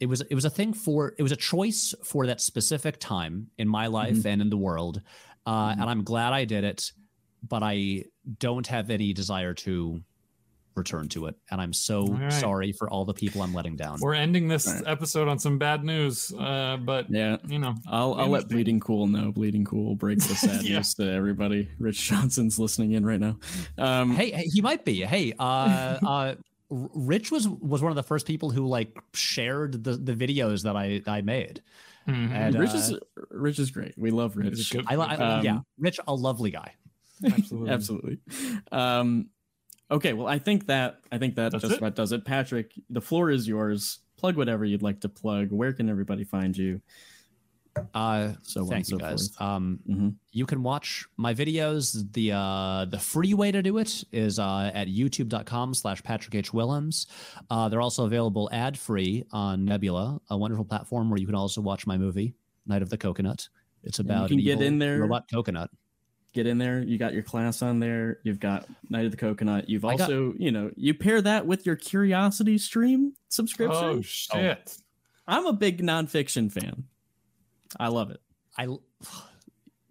it was it was a thing for it was a choice for that specific time in my life and in the world, uh, Mhm. and I'm glad I did it. But I don't have any desire to return to it, and I'm so All right. sorry for all the people I'm letting down. We're ending this All right. episode on some bad news, uh, but Yeah. you know, I'll, I'll let Bleeding Cool know. Bleeding Cool breaks the sad Yeah. news to everybody. Rich Johnston's listening in right now. Um, hey, hey, he might be. Hey, uh, uh, Rich was was one of the first people who like shared the the videos that I I made. mhm. And Rich uh, is Rich is great. We love Rich. good- I, li- I Um, yeah, Rich, a lovely guy. absolutely. Absolutely. Um, okay, well, I think that I think that That's just it? about does it. Patrick, the floor is yours. Plug whatever you'd like to plug. Where can everybody find you? Uh, So on thank and so you guys. forth. Um, Mhm. you can watch my videos. The uh, the free way to do it is uh, at youtube.com slash Patrick H. Willems. Uh, they're also available ad free on Nebula, a wonderful platform where you can also watch my movie, Night of the Coconut. It's about you can get evil in there. robot coconut. Get in there. You got your class on there. You've got Night of the Coconut. You've I got- also, you know, you pair that with your Curiosity stream subscription. Oh shit! I'm a big nonfiction fan. I love it. I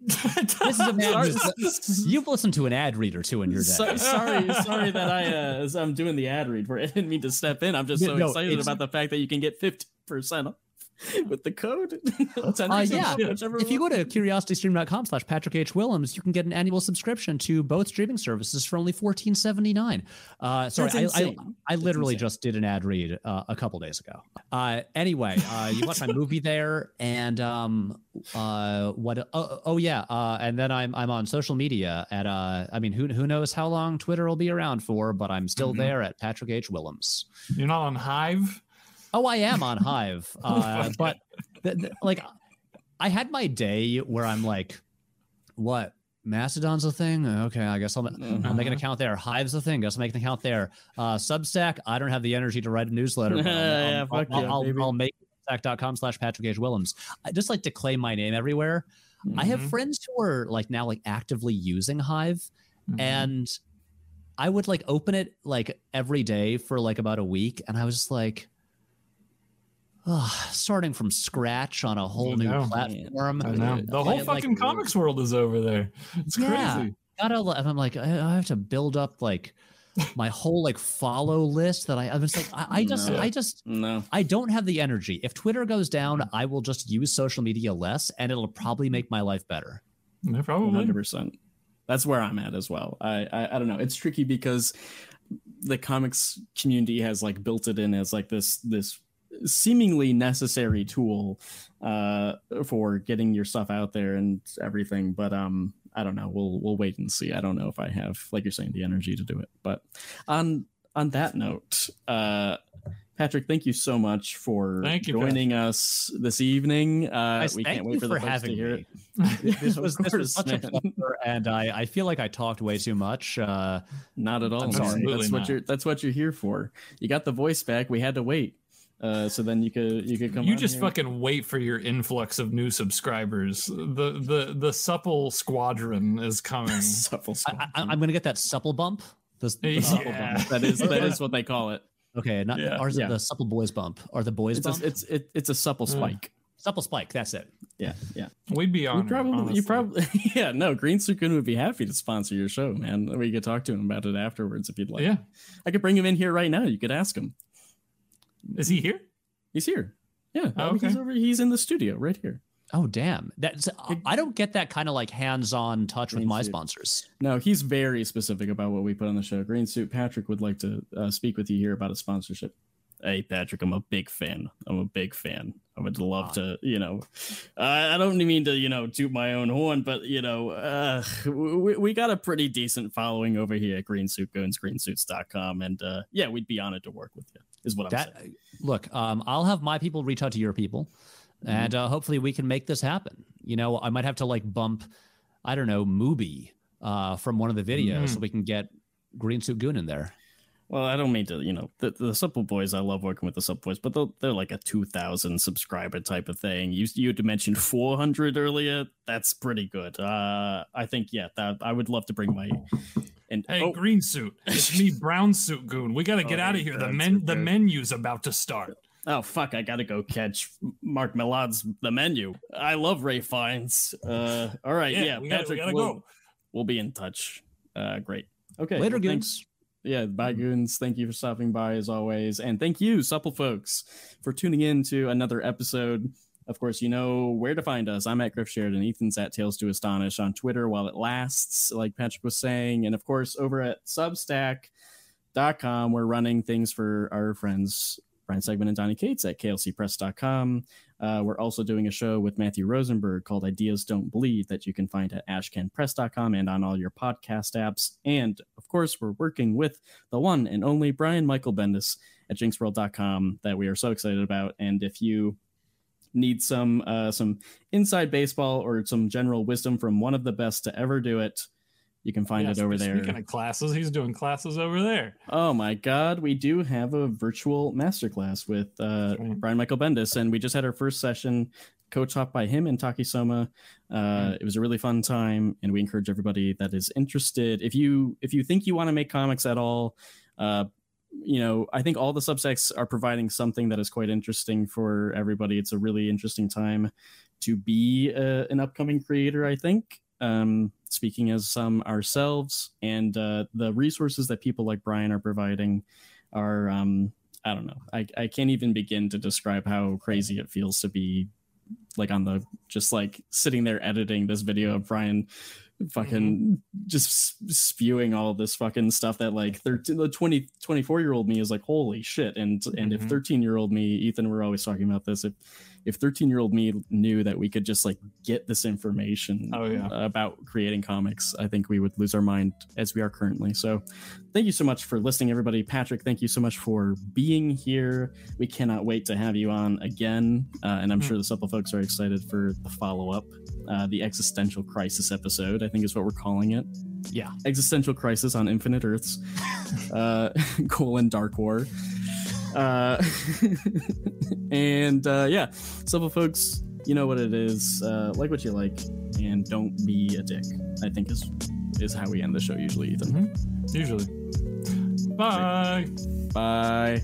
this is a man you've listened to an ad read or two in your day. So, sorry, sorry that I uh, I'm doing the ad read for it. I didn't mean to step in. I'm just so No, excited about the fact that you can get 50% off with the code. Uh, yeah, if you go to curiositystream.com slash Patrick H. Willems, you can get an annual subscription to both streaming services for only fourteen seventy nine. Uh, sorry, I, I. I literally just did an ad read uh, a couple days ago. Uh, anyway, uh, you watch my movie there, and um, uh, what? Oh, oh yeah, uh, and then I'm I'm on social media at uh, I mean, who who knows how long Twitter will be around for, but I'm still Mhm. there at Patrick H. Willems. You're not on Hive. Oh, I am on Hive, uh, but th- th- like, I had my day where I'm like, what? Mastodon's a thing. Okay, I guess I'll, I'll make an account there. Hive's a thing. Guess I'll make an account there. Uh, Substack. I don't have the energy to write a newsletter. I'll- Yeah, I'll, fuck I'll, yeah, I'll. I'll make substack.com slash Patrick H. Willems. I just like to claim my name everywhere. I have Mhm. friends who are like now like actively using Hive Mhm. and I would like open it like every day for like about a week, and I was just like, "Ugh, starting from scratch on a whole new platform. I know the whole Like- like- fucking comics world is over there. It's Yeah. crazy. Gotta, and I'm like, I I have to build up like my whole like follow list that I, I was like, I, I just, No. I just, No. I don't have the energy. If Twitter goes down, I will just use social media less, and it'll probably make my life better. Yeah, probably. hundred percent. That's where I'm at as well. I, I I don't know. It's tricky because the comics community has like built it in as like this this seemingly necessary tool uh for getting your stuff out there and everything. But um I don't know. We'll we'll wait and see. I don't know if I have like you're saying the energy to do it. But on on that note, uh Patrick, thank you so much for Thank you, joining us this evening. Uh, we can't wait for, for the folks having to hear me. it. This was this was such a pleasure, and I, I feel like I talked way too much. Uh, Not at all. I'm sorry. Absolutely That's what not. you're. That's what you're here for. You got the voice back. We had to wait, uh, so then you could you could come. You just here. fucking wait for your influx of new subscribers. The the the supple squadron is coming. supple. I, I, I'm gonna get that supple bump. The, the supple bump. That is that is what they call it. Okay, not Yeah. ours. is Yeah. The supple boys bump or the boys It's bump. a, it's it, it's a supple Mm. spike. supple spike. That's it. Yeah, yeah. We'd be on. probably you probably yeah. No, Green Suit Goon would be happy to sponsor your show, man. We could talk to him about it afterwards if you'd like. Yeah. I could bring him in here right now. You could ask him. Is he here? He's here. Yeah, Oh, I mean, he's over. He's in the studio right here. Oh damn! That's I don't get that kind of like hands-on touch with my suit. sponsors. No, he's very specific about what we put on the show. Green Suit Patrick would like to uh, speak with you here about a sponsorship. Hey, Patrick, I'm a big fan. I'm a big fan. I would love to, you know, I I don't mean to, you know, toot my own horn, but, you know, uh, we, we got a pretty decent following over here at Green Suit Goons, greensuits.com. And uh, yeah, we'd be honored to work with you, is what I'm That saying. look, um, I'll have my people reach out to your people, Mm-hmm. and uh, hopefully we can make this happen. You know, I might have to like bump, I don't know, Mubi uh, from one of the videos Mhm. so we can get Green Suit Goon in there. Well, I don't mean to, you know, the, the Supple Boys, I love working with the Supple Boys, but they're, they're like a 2,000 subscriber type of thing. You, you had mentioned 400 earlier. That's pretty good. Uh, I think, yeah, that I would love to bring my. And, Hey, oh, green suit. It's me, brown suit goon. We gotta get Oh, out of here. The men the menu's about to start. oh, fuck, I gotta go catch Mark Mylod's The Menu. I love Ralph Fiennes. Uh, all right, Yeah, yeah, we gotta, we Patrick, gotta we'll, go. we'll be in touch. Uh, great. Okay. Later, well, Goons. Yeah, bye mm-hmm. goons. Thank you for stopping by as always, and thank you, supple folks, for tuning in to another episode. Of course, you know where to find us. I'm at Griff Sheridan. And Ethan's at Tales to Astonish on Twitter while it lasts, like Patrick was saying, and of course over at Substack.com, we're running things for our friends Ryan Stegman and Donny Cates at klcpress.com. Uh, we're also doing a show with Matthew Rosenberg called Ideas Don't Bleed that you can find at ashcanpress.com and on all your podcast apps. And of course, we're working with the one and only Brian Michael Bendis at jinxworld.com that we are so excited about. And if you need some uh, some inside baseball or some general wisdom from one of the best to ever do it, you can find Yeah, it over there. Speaking of classes, he's doing classes over there. Oh my God, we do have a virtual masterclass with uh, right. Brian Michael Bendis, and we just had our first session co-taught by him and Taki Soma. Uh, It was a really fun time, and we encourage everybody that is interested. If you if you think you want to make comics at all, uh, you know, I think all the Substacks are providing something that is quite interesting for everybody. It's a really interesting time to be uh, an upcoming creator. I think. Um, speaking as some ourselves, and uh, the resources that people like Brian are providing are um, I don't know. I, I can't even begin to describe how crazy it feels to be like on the just like sitting there editing this video of Brian fucking just spewing all this fucking stuff that like 13 the 20 24 year old me is like holy shit and and if Mhm. 13 year old me Ethan we're always talking about this if if 13 year old me knew that we could just like get this information Oh, yeah. about creating comics i think we would lose our mind as we are currently so thank you so much for listening everybody patrick thank you so much for being here we cannot wait to have you on again uh, and i'm Hmm. sure the supple folks are excited for the follow-up uh, the existential crisis episode i think is what we're calling it Yeah. existential crisis on infinite earths uh colon dark war uh and uh yeah. Supple folks you know what it is. Uh like what you like and don't be a dick i think is is how we end the show usually ethan. Usually. Bye. bye